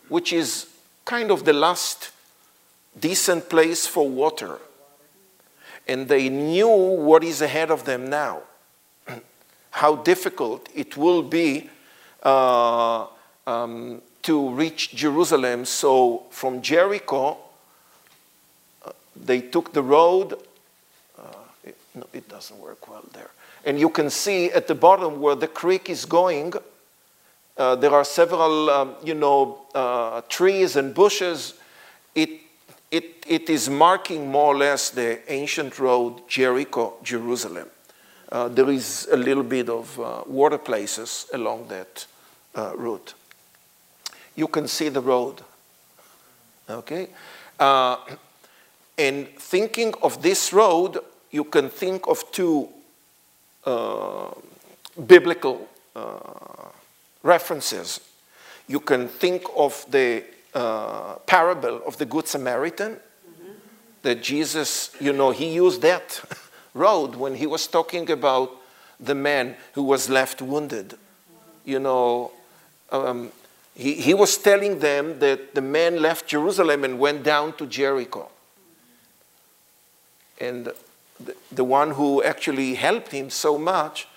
which is kind of the last decent place for water. And they knew what is ahead of them now, how difficult it will be uh, um, to reach Jerusalem. So from Jericho, uh, they took the road. Uh, it, no, it doesn't work well there. And you can see at the bottom where the creek is going, uh, there are several, um, you know, uh, trees and bushes. It, it, it is marking more or less the ancient road Jericho, Jerusalem. Uh, there is a little bit of uh, water places along that uh, route. You can see the road. Okay? Uh, and thinking of this road, you can think of two biblical references. You can think of the uh, parable of the Good Samaritan, mm-hmm. that Jesus, you know, he used that road when he was talking about the man who was left wounded. You know, um, he, he was telling them that the man left Jerusalem and went down to Jericho. And the, the one who actually helped him so much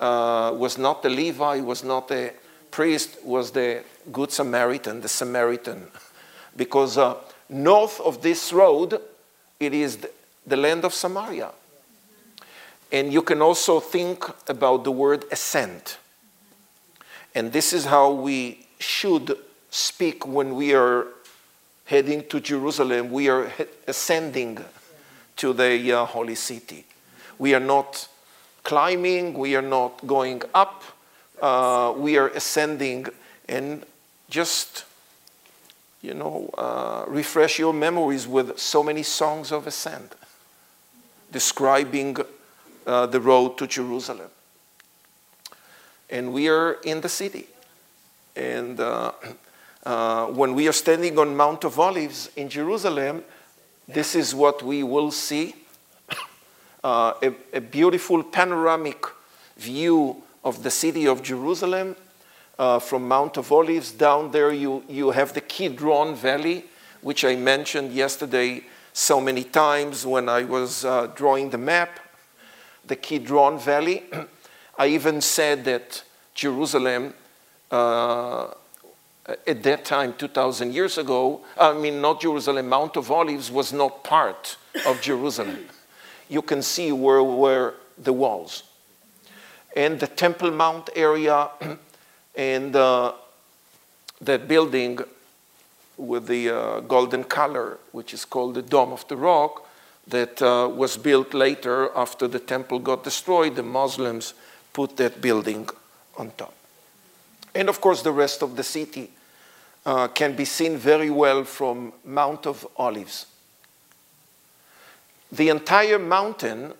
uh, was not the Levi, was not a priest was the Good Samaritan, the Samaritan, because uh, north of this road, it is the, land of Samaria. And you can also think about the word ascent. And this is how we should speak when we are heading to Jerusalem. We are ascending to the uh, holy city. We are not climbing, we are not going up, uh, we are ascending and just you know uh, refresh your memories with so many songs of ascent describing uh, the road to jerusalem and we are in the city and uh, uh, when we are standing on mount of olives in jerusalem this is what we will see uh, a, a beautiful panoramic view of the city of Jerusalem. Uh, from Mount of Olives down there, you, you have the Kidron Valley, which I mentioned yesterday so many times when I was uh, drawing the map. The Kidron Valley. I even said that Jerusalem, uh, at that time, 2,000 years ago, I mean, not Jerusalem, Mount of Olives was not part of Jerusalem. You can see where were the walls and the Temple Mount area and uh, that building with the uh, golden color, which is called the Dome of the Rock, that uh, was built later after the temple got destroyed. The Muslims put that building on top. And of course, the rest of the city uh, can be seen very well from Mount of Olives. The entire mountain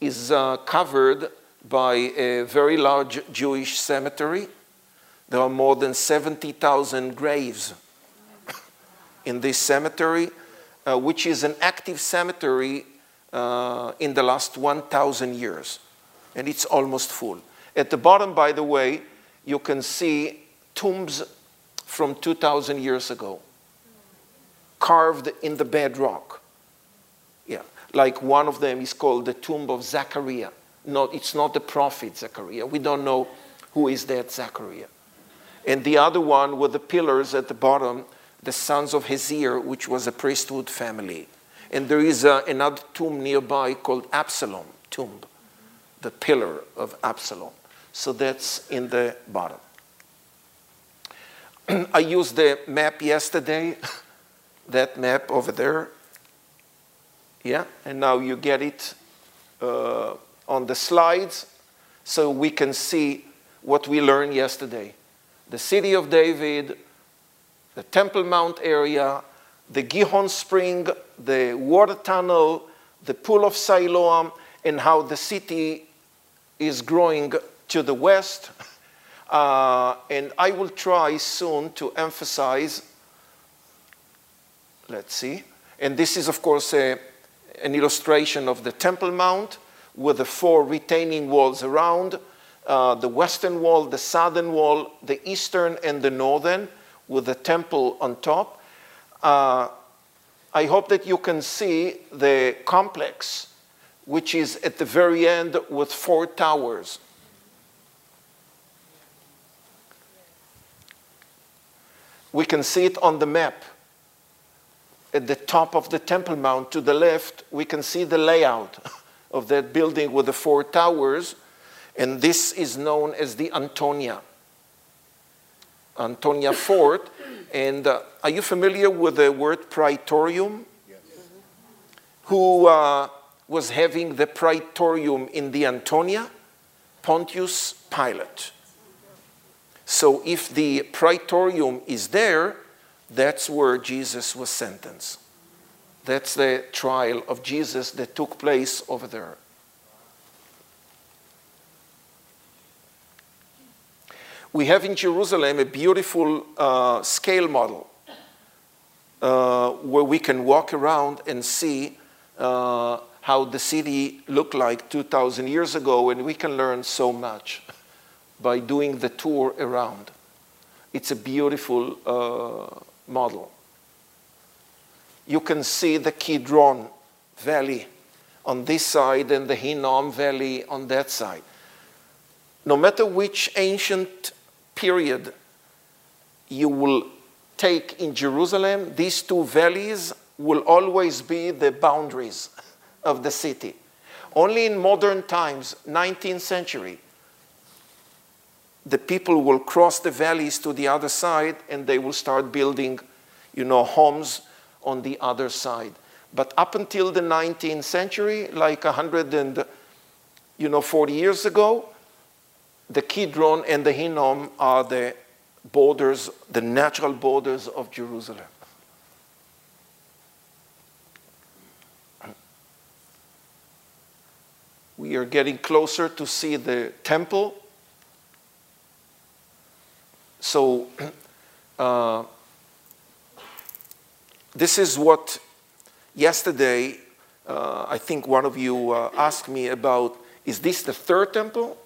is uh, covered by a very large Jewish cemetery. There are more than 70,000 graves in this cemetery, uh, which is an active cemetery uh, in the last 1,000 years. And it's almost full. At the bottom, by the way, you can see tombs from 2,000 years ago, carved in the bedrock. Yeah, like one of them is called the tomb of Zachariah No, it's not the prophet Zachariah. We don't know who is that Zechariah. And the other one with the pillars at the bottom, the sons of Hezir, which was a priesthood family. And there is a, another tomb nearby called Absalom tomb, the pillar of Absalom. So that's in the bottom. I used the map yesterday, that map over there. Yeah, and now you get it uh, on the slides so we can see what we learned yesterday. The city of David, the Temple Mount area, the Gihon Spring, the water tunnel, the pool of Siloam, and how the city is growing to the west. Uh, and I will try soon to emphasize, let's see, and this is, of course, a, an illustration of the Temple Mount with the four retaining walls around uh, the western wall, the southern wall, the eastern, and the northern, with the temple on top. Uh, I hope that you can see the complex, which is at the very end with four towers. We can see it on the map. At the top of the Temple Mount to the left, we can see the layout of that building with the four towers, and this is known as the Antonia. Antonia Fort. And uh, are you familiar with the word praetorium? Yes. Who uh, was having the praetorium in the Antonia? Pontius Pilate. So if the praetorium is there, that's where Jesus was sentenced. That's the trial of Jesus that took place over there. We have in Jerusalem a beautiful uh, scale model uh, where we can walk around and see uh, how the city looked like 2,000 years ago, and we can learn so much by doing the tour around. It's a beautiful uh, model. You can see the Kidron Valley on this side and the Hinnom Valley on that side. No matter which ancient period you will take in Jerusalem, these two valleys will always be the boundaries of the city. Only in modern times, 19th century, the people will cross the valleys to the other side and they will start building, you know, homes on the other side. But up until the 19th century, like 100 and, you know, 40 years ago, the Kidron and the Hinnom are the borders, the natural borders of Jerusalem. We are getting closer to see the temple. So, uh, this is what yesterday uh, I think one of you uh, asked me about is this the third temple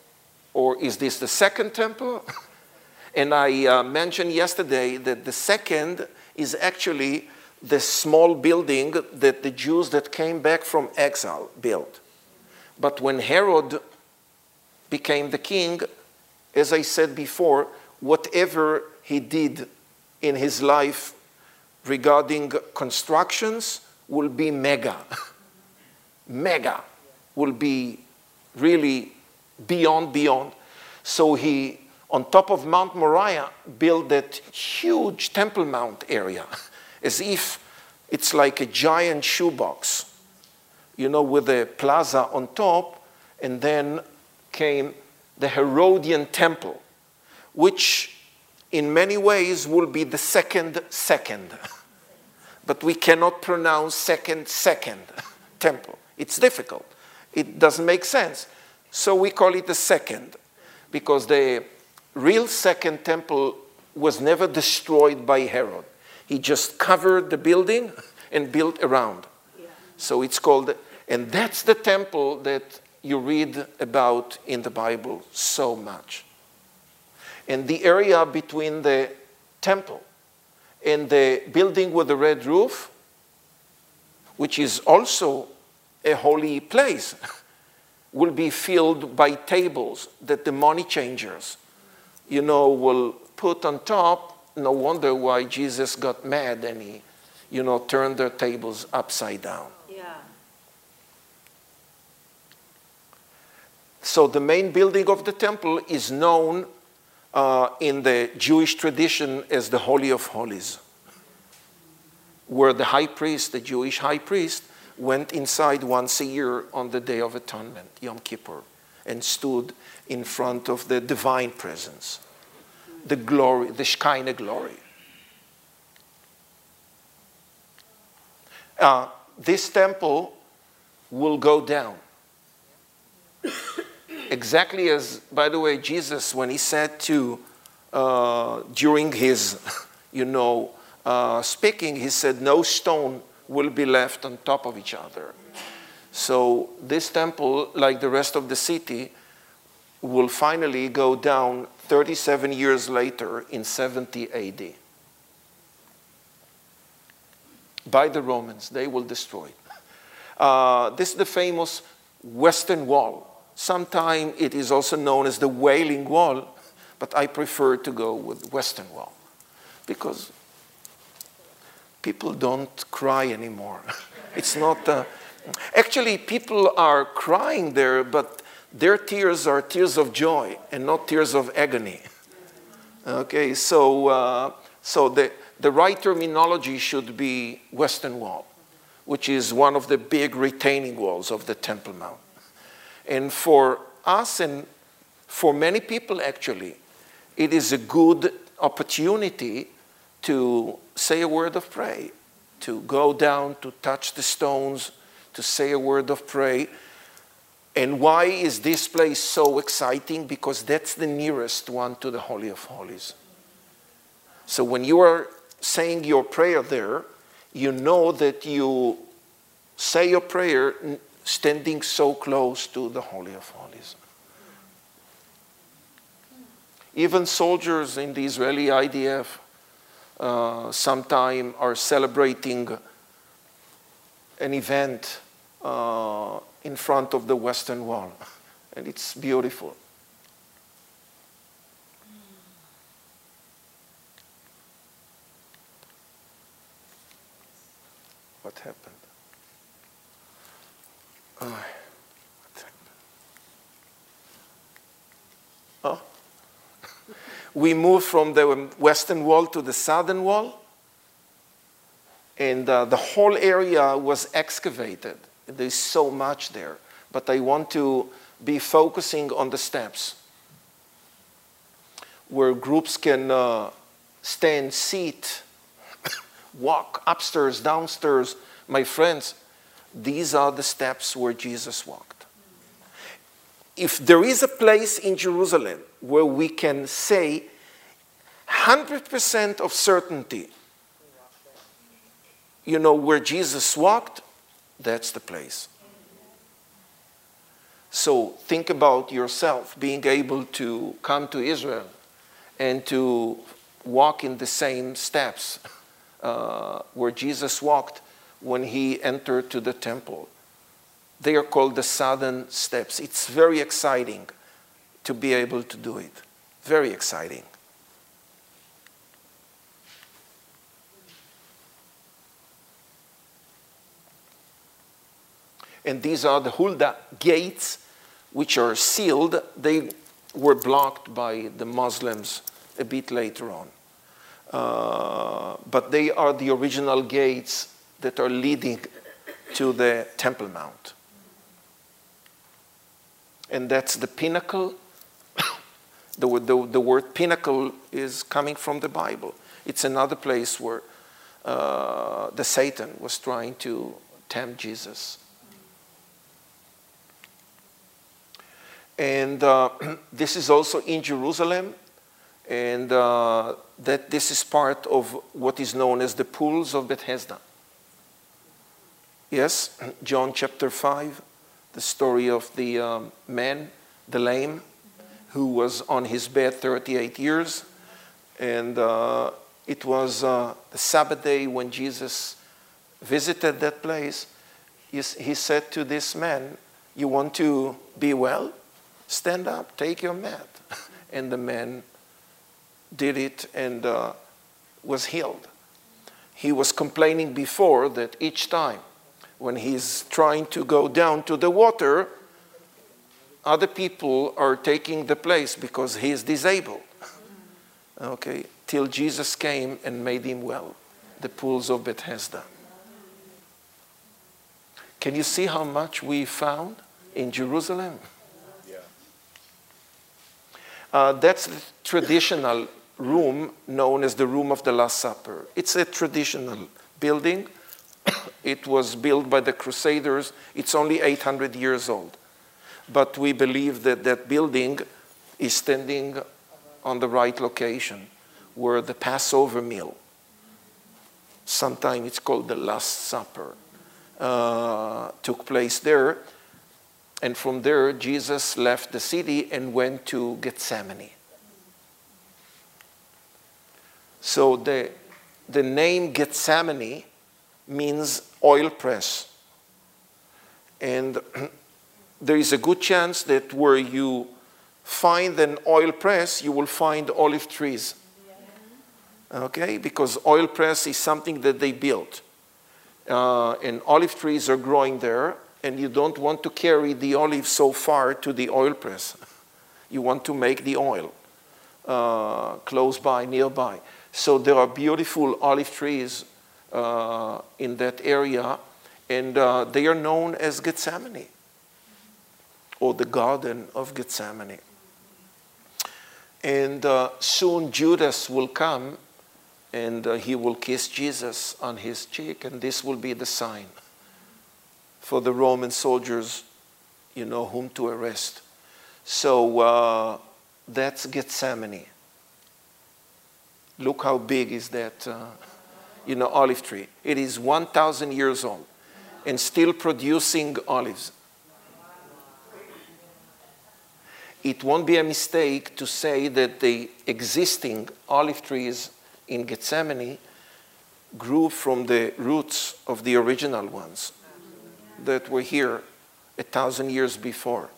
or is this the second temple? and I uh, mentioned yesterday that the second is actually the small building that the Jews that came back from exile built. But when Herod became the king, as I said before, whatever he did in his life regarding constructions will be mega. mega will be really beyond, beyond. So he, on top of Mount Moriah, built that huge Temple Mount area, as if it's like a giant shoebox, you know, with a plaza on top, and then came the Herodian Temple, which in many ways will be the second second. but we cannot pronounce second second temple. It's difficult. It doesn't make sense. So we call it the second, because the real second temple was never destroyed by Herod. He just covered the building and built around. Yeah. So it's called, and that's the temple that you read about in the Bible so much. And the area between the temple and the building with the red roof, which is also a holy place. will be filled by tables that the money changers, you know, will put on top. No wonder why Jesus got mad and he, you know, turned their tables upside down. Yeah. So the main building of the temple is known uh, in the Jewish tradition as the Holy of Holies, where the high priest, the Jewish high priest, went inside once a year on the Day of Atonement, Yom Kippur, and stood in front of the divine presence, the glory, the Shekinah glory. Uh, this temple will go down. exactly as, by the way, Jesus, when he said to, uh, during his, you know, uh, speaking, he said, No stone will be left on top of each other. So this temple, like the rest of the city, will finally go down 37 years later in 70 AD. By the Romans, they will destroy it. Uh, this is the famous Western Wall. Sometimes it is also known as the Wailing Wall, but I prefer to go with Western Wall because people don't cry anymore. it's not. Uh, actually, people are crying there, but their tears are tears of joy and not tears of agony. Okay, so, uh, so the, the right terminology should be Western Wall, which is one of the big retaining walls of the Temple Mount. And for us and for many people, actually, it is a good opportunity to say a word of prayer, to go down, to touch the stones, to say a word of prayer. And why is this place so exciting? Because that's the nearest one to the Holy of Holies. So when you are saying your prayer there, you know that you say your prayer standing so close to the Holy of Holies. Even soldiers in the Israeli IDF uh, sometime are celebrating an event uh, in front of the Western Wall, and it's beautiful. What happened? Oh, what happened? Oh. We moved from the western wall to the southern wall, and uh, the whole area was excavated. There's so much there, but I want to be focusing on the steps where groups can uh, stand, sit, walk upstairs, downstairs. My friends, these are the steps where Jesus walked. If there is a place in Jerusalem where we can say 100% of certainty, you know, where Jesus walked, that's the place. So think about yourself being able to come to Israel and to walk in the same steps uh, where Jesus walked when he entered to the temple. They are called the southern steps. It's very exciting to be able to do it. Very exciting. And these are the Hulda gates, which are sealed. They were blocked by the Muslims a bit later on. Uh, but they are the original gates that are leading to the Temple Mount. And that's the pinnacle. the, the, the word pinnacle is coming from the Bible. It's another place where uh, the Satan was trying to tempt Jesus. And uh, this is also in Jerusalem, and uh, that this is part of what is known as the pools of Bethesda. Yes, John chapter 5, the story of the um, man, the lame, who was on his bed 38 years. And uh, it was uh, the Sabbath day when Jesus visited that place. He, he said to this man, You want to be well? Stand up, take your mat. And the man did it and uh, was healed. He was complaining before that each time when he's trying to go down to the water, other people are taking the place because he is disabled. Okay, till Jesus came and made him well. The pools of Bethesda. Can you see how much we found in Jerusalem? Yeah. Uh, that's the traditional room known as the Room of the Last Supper. It's a traditional building it was built by the Crusaders. It's only 800 years old. but we believe that that building is standing on the right location where the Passover meal, sometimes it's called the Last Supper, uh, took place there. And from there, Jesus left the city and went to Gethsemane. So the, the name Gethsemane means oil press. And there is a good chance that where you find an oil press, you will find olive trees. Okay? Because oil press is something that they built. Uh, and olive trees are growing there, and you don't want to carry the olive so far to the oil press. You want to make the oil uh, close by, nearby. So there are beautiful olive trees uh, in that area, and uh, they are known as Gethsemane or the Garden of Gethsemane. And uh, soon Judas will come and uh, he will kiss Jesus on his cheek, and this will be the sign for the Roman soldiers, you know, whom to arrest. So uh, that's Gethsemane. Look how big is that, uh, you know, olive tree. It is 1,000 years old and still producing olives. It won't be a mistake to say that the existing olive trees in Gethsemane grew from the roots of the original ones that were here a thousand years before.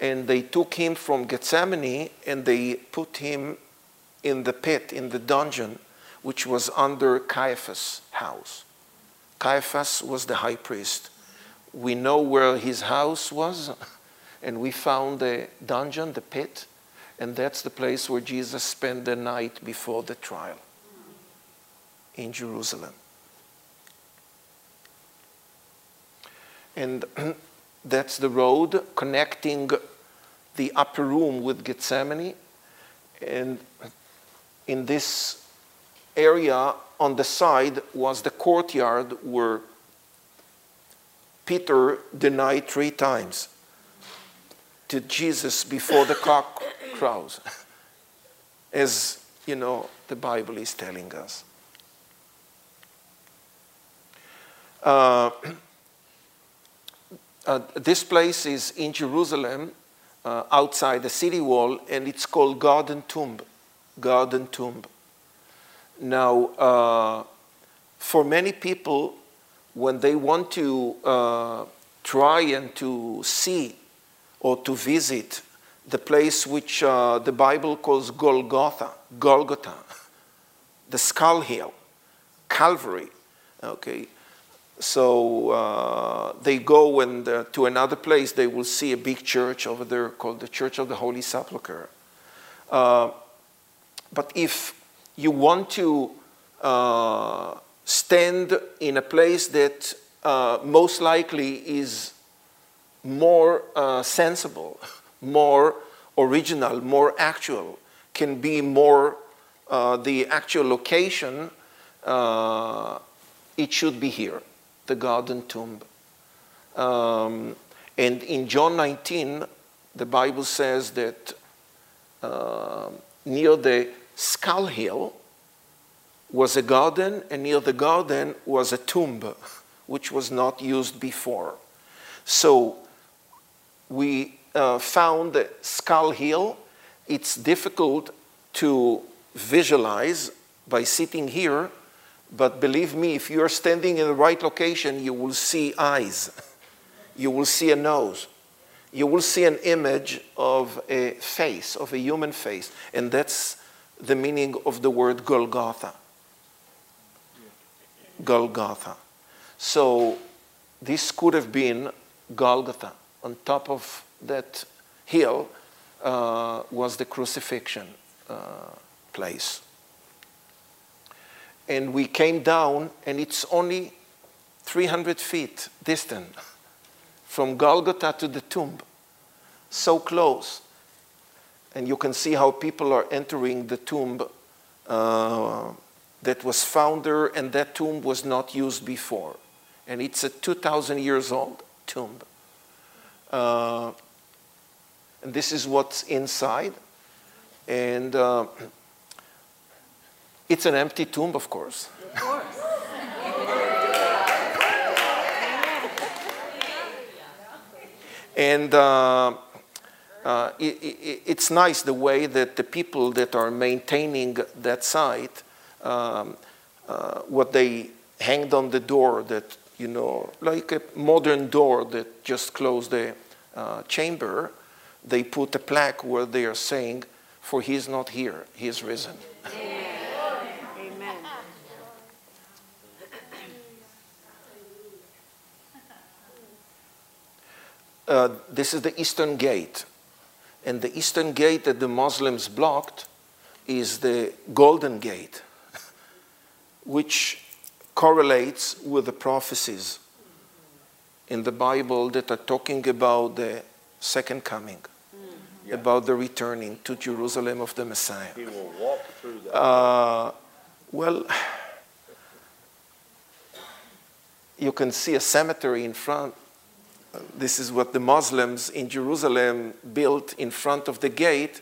And they took him from Gethsemane and they put him in the pit, in the dungeon, which was under Caiaphas' house. Caiaphas was the high priest. We know where his house was, and we found the dungeon, the pit, and that's the place where Jesus spent the night before the trial in Jerusalem. And that's the road connecting the upper room with Gethsemane. And in this area on the side was the courtyard where Peter denied three times to Jesus before the cock crows, as you know, the Bible is telling us. Uh, uh, this place is in Jerusalem, uh, outside the city wall, and it's called Garden Tomb. Garden Tomb. Now, uh, for many people, when they want to uh, try and to see or to visit the place which uh, the Bible calls Golgotha, Golgotha, the skull hill, Calvary, okay, so uh, they go and uh, to another place, they will see a big church over there called the Church of the Holy Sepulchre. Uh, but if you want to uh, stand in a place that uh, most likely is more uh, sensible, more original, more actual, can be more the actual location, it should be here the garden tomb. Um, and in John 19, the Bible says that uh, near the skull hill was a garden, and near the garden was a tomb, which was not used before. So we uh, found skull hill. It's difficult to visualize by sitting here but believe me, if you're standing in the right location, you will see eyes. You will see a nose. You will see an image of a face, of a human face. And that's the meaning of the word Golgotha. Golgotha. So this could have been Golgotha. On top of that hill uh, was the crucifixion uh, place and we came down, and it's only 300 feet distant from Golgotha to the tomb. So close. And you can see how people are entering the tomb uh, that was found there, and that tomb was not used before. And it's a 2,000 years old tomb. Uh, and this is what's inside. And uh, it's an empty tomb, of course. Of course. And uh, uh, it, it, it's nice the way that the people that are maintaining that site, um, uh, what they hanged on the door that, you know, like a modern door that just closed the uh, chamber, they put a plaque where they are saying, For he is not here, he is risen. Amen. Uh, this is the eastern gate. And the eastern gate that the Muslims blocked is the Golden Gate, which correlates with the prophecies in the Bible that are talking about the second coming, about the returning to Jerusalem of the Messiah. He will walk through that. Uh, well, you can see a cemetery in front. This is what the Muslims in Jerusalem built in front of the gate.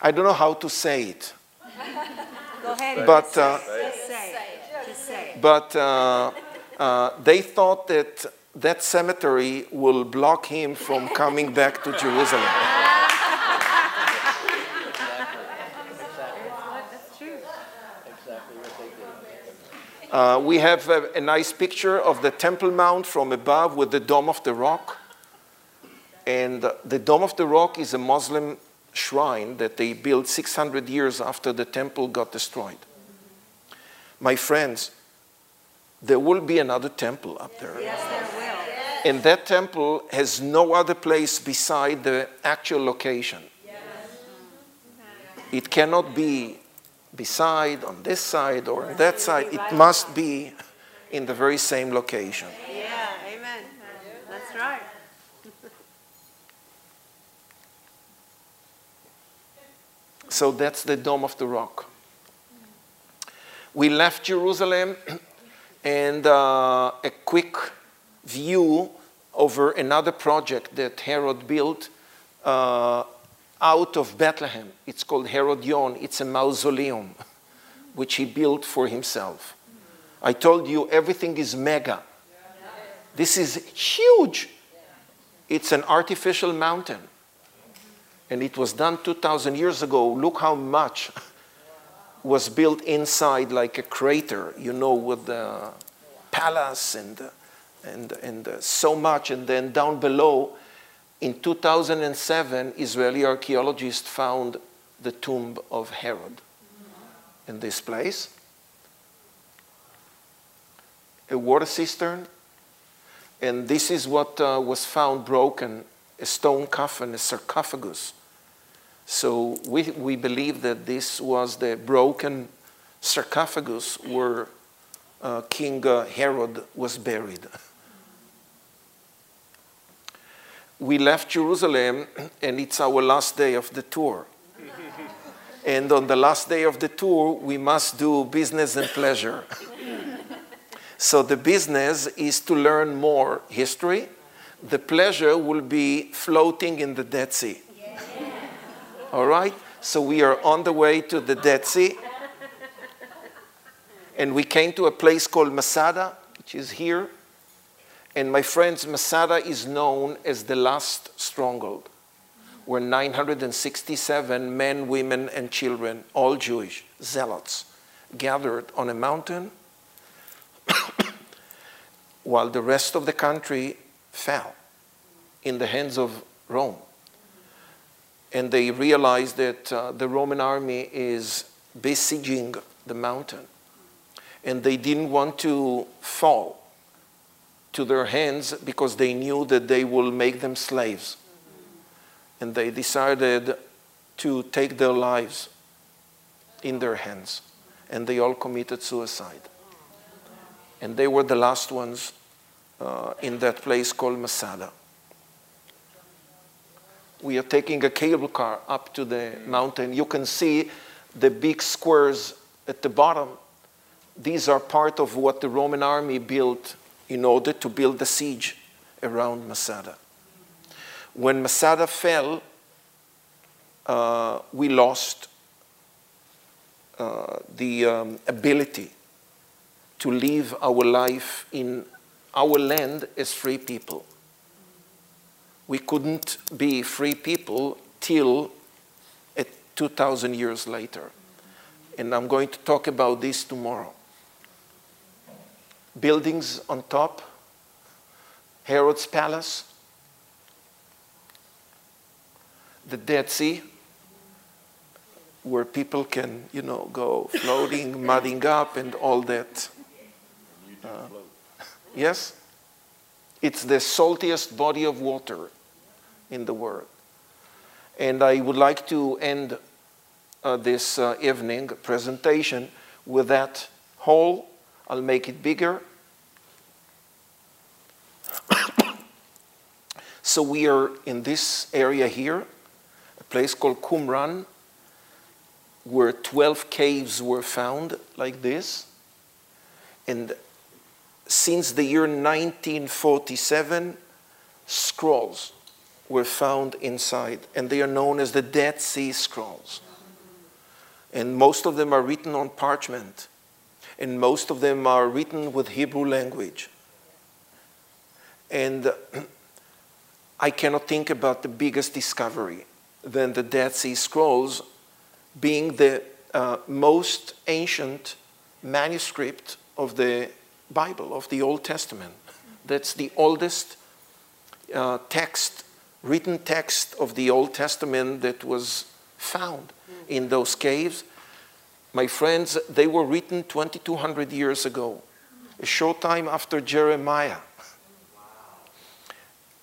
I don't know how to say it, Go ahead but, uh, just say it. Just say it. but uh, uh, they thought that that cemetery will block him from coming back to Jerusalem. Uh, we have a, a nice picture of the Temple Mount from above with the Dome of the Rock. And the Dome of the Rock is a Muslim shrine that they built 600 years after the temple got destroyed. My friends, there will be another temple up there. Yes, there will. And that temple has no other place beside the actual location. It cannot be beside, on this side, or on that side. It must be in the very same location. Yeah, amen. That's right. So that's the Dome of the Rock. We left Jerusalem and uh, a quick view over another project that Herod built uh, out of Bethlehem. It's called Herodion. It's a mausoleum which he built for himself. I told you everything is mega. This is huge. It's an artificial mountain. And it was done 2,000 years ago. Look how much was built inside, like a crater, you know, with the palace and, and, and so much. And then down below, in 2007, Israeli archaeologists found the tomb of Herod in this place. A water cistern. And this is what uh, was found broken a stone coffin, a sarcophagus. So we, we believe that this was the broken sarcophagus where uh, King uh, Herod was buried. We left Jerusalem, and it's our last day of the tour. and on the last day of the tour, we must do business and pleasure. so the business is to learn more history. The pleasure will be floating in the Dead Sea. All right? So we are on the way to the Dead Sea. And we came to a place called Masada, which is here. And my friends, Masada is known as the last stronghold, where 967 men, women, and children, all Jewish, zealots, gathered on a mountain while the rest of the country fell in the hands of Rome. And they realized that uh, the Roman army is besieging the mountain. And they didn't want to fall to their hands because they knew that they will make them slaves. And they decided to take their lives in their hands. And they all committed suicide. And they were the last ones uh, in that place called Masada. We are taking a cable car up to the mountain. You can see the big squares at the bottom. These are part of what the Roman army built in order to build the siege around Masada. When Masada fell, uh, we lost uh, the um, ability to live our life in our land as free people. We couldn't be free people till 2,000 years later. And I'm going to talk about this tomorrow. Buildings on top, Herod's palace, the Dead Sea, where people can, you know, go floating, mudding up, and all that. Uh, yes? It's the saltiest body of water in the world. And I would like to end uh, this uh, evening presentation with that hole. I'll make it bigger. so we are in this area here, a place called Qumran, where 12 caves were found like this. And since the year 1947, scrolls were found inside, and they are known as the Dead Sea Scrolls. And most of them are written on parchment, and most of them are written with Hebrew language. And I cannot think about the biggest discovery than the Dead Sea Scrolls being the uh, most ancient manuscript of the Bible, of the Old Testament. That's the oldest uh, text written text of the Old Testament that was found in those caves. My friends, they were written 2,200 years ago, a short time after Jeremiah.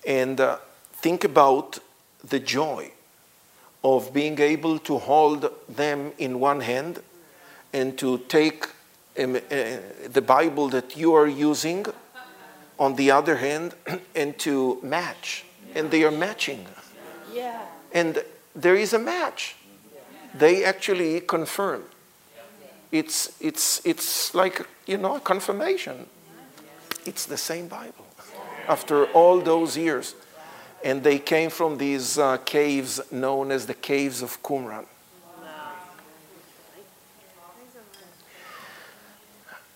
And uh, think about the joy of being able to hold them in one hand and to take um, uh, the Bible that you are using on the other hand and to match and they are matching. Yeah. And there is a match. They actually confirm. It's, it's, it's like, you know, a confirmation. It's the same Bible after all those years. And they came from these uh, caves known as the caves of Qumran.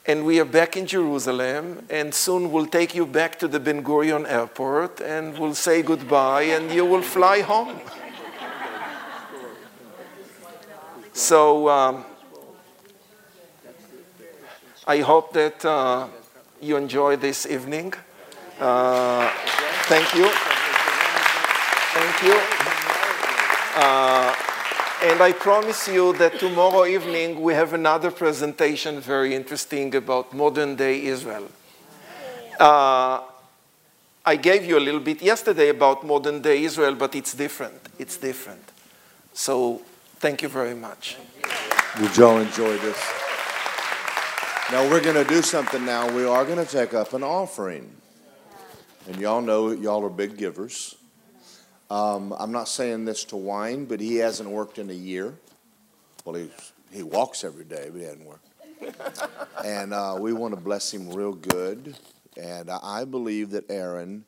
and we are back in Jerusalem, and soon we'll take you back to the Ben Gurion airport, and we'll say goodbye, and you will fly home. so um, I hope that uh, you enjoy this evening. Uh, thank you. Thank you. Uh, and I promise you that tomorrow evening we have another presentation very interesting about modern day Israel. Uh, I gave you a little bit yesterday about modern day Israel, but it's different. It's different. So thank you very much. Did y'all enjoy this? Now we're going to do something now. We are going to take up an offering. And y'all know y'all are big givers. Um, I'm not saying this to whine, but he hasn't worked in a year. Well, he, he walks every day, but he hasn't worked. and uh, we want to bless him real good. And I believe that Aaron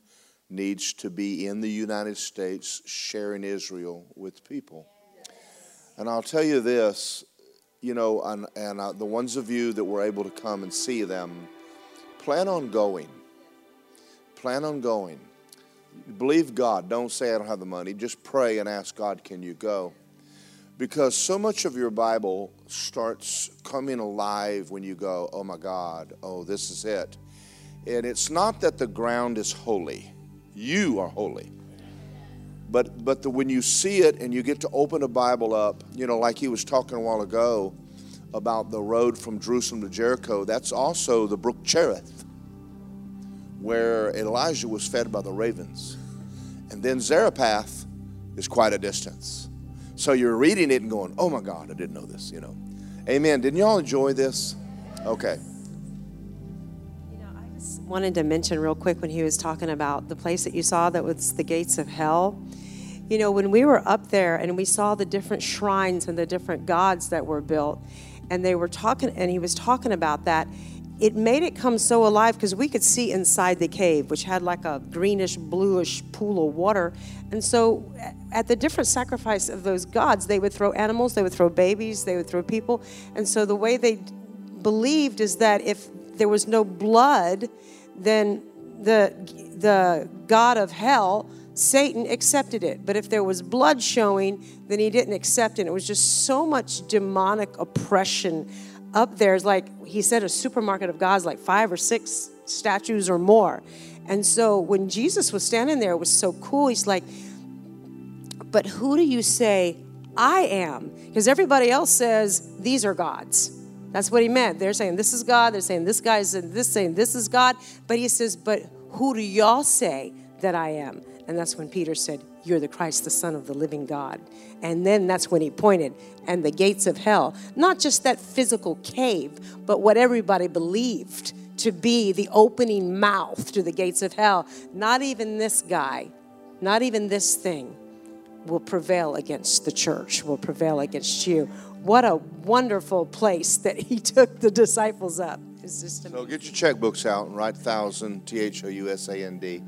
needs to be in the United States sharing Israel with people. And I'll tell you this, you know, and, and uh, the ones of you that were able to come and see them, plan on going. Plan on going believe God. Don't say I don't have the money. Just pray and ask God, can you go? Because so much of your Bible starts coming alive when you go, oh my God, oh, this is it. And it's not that the ground is holy, you are holy. But, but the, when you see it and you get to open a Bible up, you know, like he was talking a while ago about the road from Jerusalem to Jericho, that's also the brook Cherith where Elijah was fed by the ravens. And then Zarephath is quite a distance. So you're reading it and going, oh my God, I didn't know this, you know. Amen. Didn't y'all enjoy this? Okay. You know, I just wanted to mention real quick when he was talking about the place that you saw that was the gates of hell. You know, when we were up there and we saw the different shrines and the different gods that were built, and they were talking, and he was talking about that it made it come so alive because we could see inside the cave, which had like a greenish, bluish pool of water. And so, at the different sacrifice of those gods, they would throw animals, they would throw babies, they would throw people. And so, the way they believed is that if there was no blood, then the, the God of hell, Satan, accepted it. But if there was blood showing, then he didn't accept it. It was just so much demonic oppression up there. It's like he said, a supermarket of gods, like five or six statues or more. And so when Jesus was standing there, it was so cool. He's like, But who do you say I am? Because everybody else says these are gods. That's what he meant. They're saying this is God. They're saying this guy's this saying this is God. But he says, But who do y'all say that I am? And that's when Peter said, You're the Christ, the Son of the living God. And then that's when he pointed, and the gates of hell, not just that physical cave, but what everybody believed to be the opening mouth to the gates of hell. Not even this guy, not even this thing will prevail against the church, will prevail against you. What a wonderful place that he took the disciples up. So get your checkbooks out and write thousand, T H O U S A N D.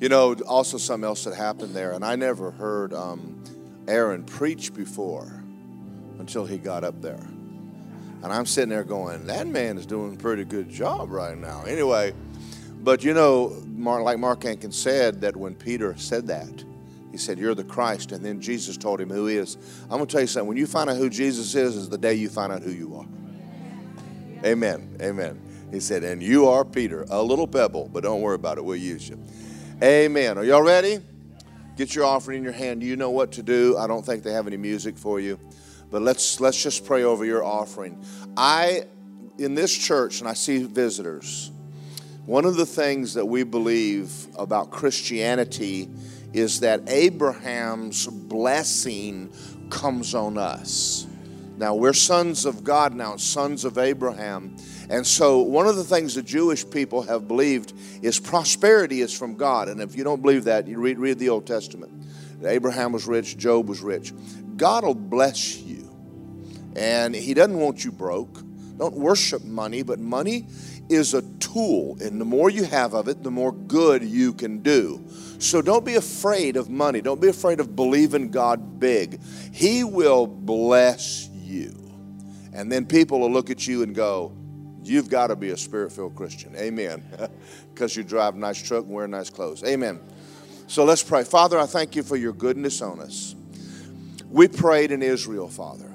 You know, also something else that happened there, and I never heard um, Aaron preach before until he got up there. And I'm sitting there going, that man is doing a pretty good job right now. Anyway, but you know, like Mark Ankin said, that when Peter said that, he said, You're the Christ. And then Jesus told him who he is. I'm going to tell you something. When you find out who Jesus is, is the day you find out who you are. Amen. Amen. He said, And you are Peter, a little pebble, but don't worry about it. We'll use you. Amen. Are y'all ready? Get your offering in your hand. You know what to do. I don't think they have any music for you. But let's let's just pray over your offering. I in this church and I see visitors. One of the things that we believe about Christianity is that Abraham's blessing comes on us. Now, we're sons of God now, sons of Abraham. And so, one of the things the Jewish people have believed is prosperity is from God. And if you don't believe that, you read, read the Old Testament. Abraham was rich, Job was rich. God will bless you. And He doesn't want you broke. Don't worship money, but money is a tool. And the more you have of it, the more good you can do. So don't be afraid of money. Don't be afraid of believing God big. He will bless you. And then people will look at you and go, You've got to be a spirit filled Christian. Amen. Because you drive a nice truck and wear nice clothes. Amen. So let's pray. Father, I thank you for your goodness on us. We prayed in Israel, Father.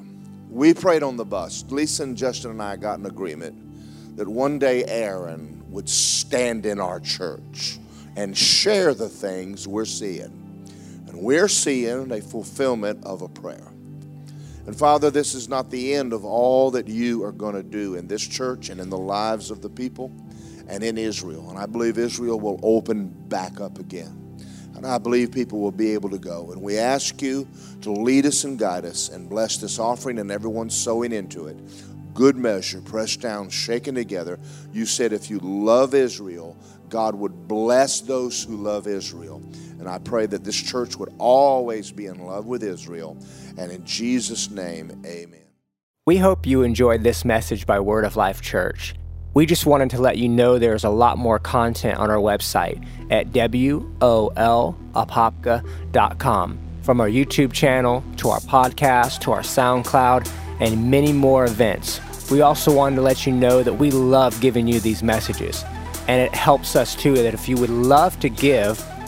We prayed on the bus. Lisa and Justin and I got an agreement that one day Aaron would stand in our church and share the things we're seeing. And we're seeing a fulfillment of a prayer. And Father, this is not the end of all that you are going to do in this church and in the lives of the people and in Israel. And I believe Israel will open back up again. And I believe people will be able to go. And we ask you to lead us and guide us and bless this offering and everyone sowing into it. Good measure, pressed down, shaken together. You said if you love Israel, God would bless those who love Israel. And I pray that this church would always be in love with Israel. And in Jesus' name, amen. We hope you enjoyed this message by Word of Life Church. We just wanted to let you know there's a lot more content on our website at wolapopka.com. From our YouTube channel to our podcast to our SoundCloud and many more events. We also wanted to let you know that we love giving you these messages. And it helps us too that if you would love to give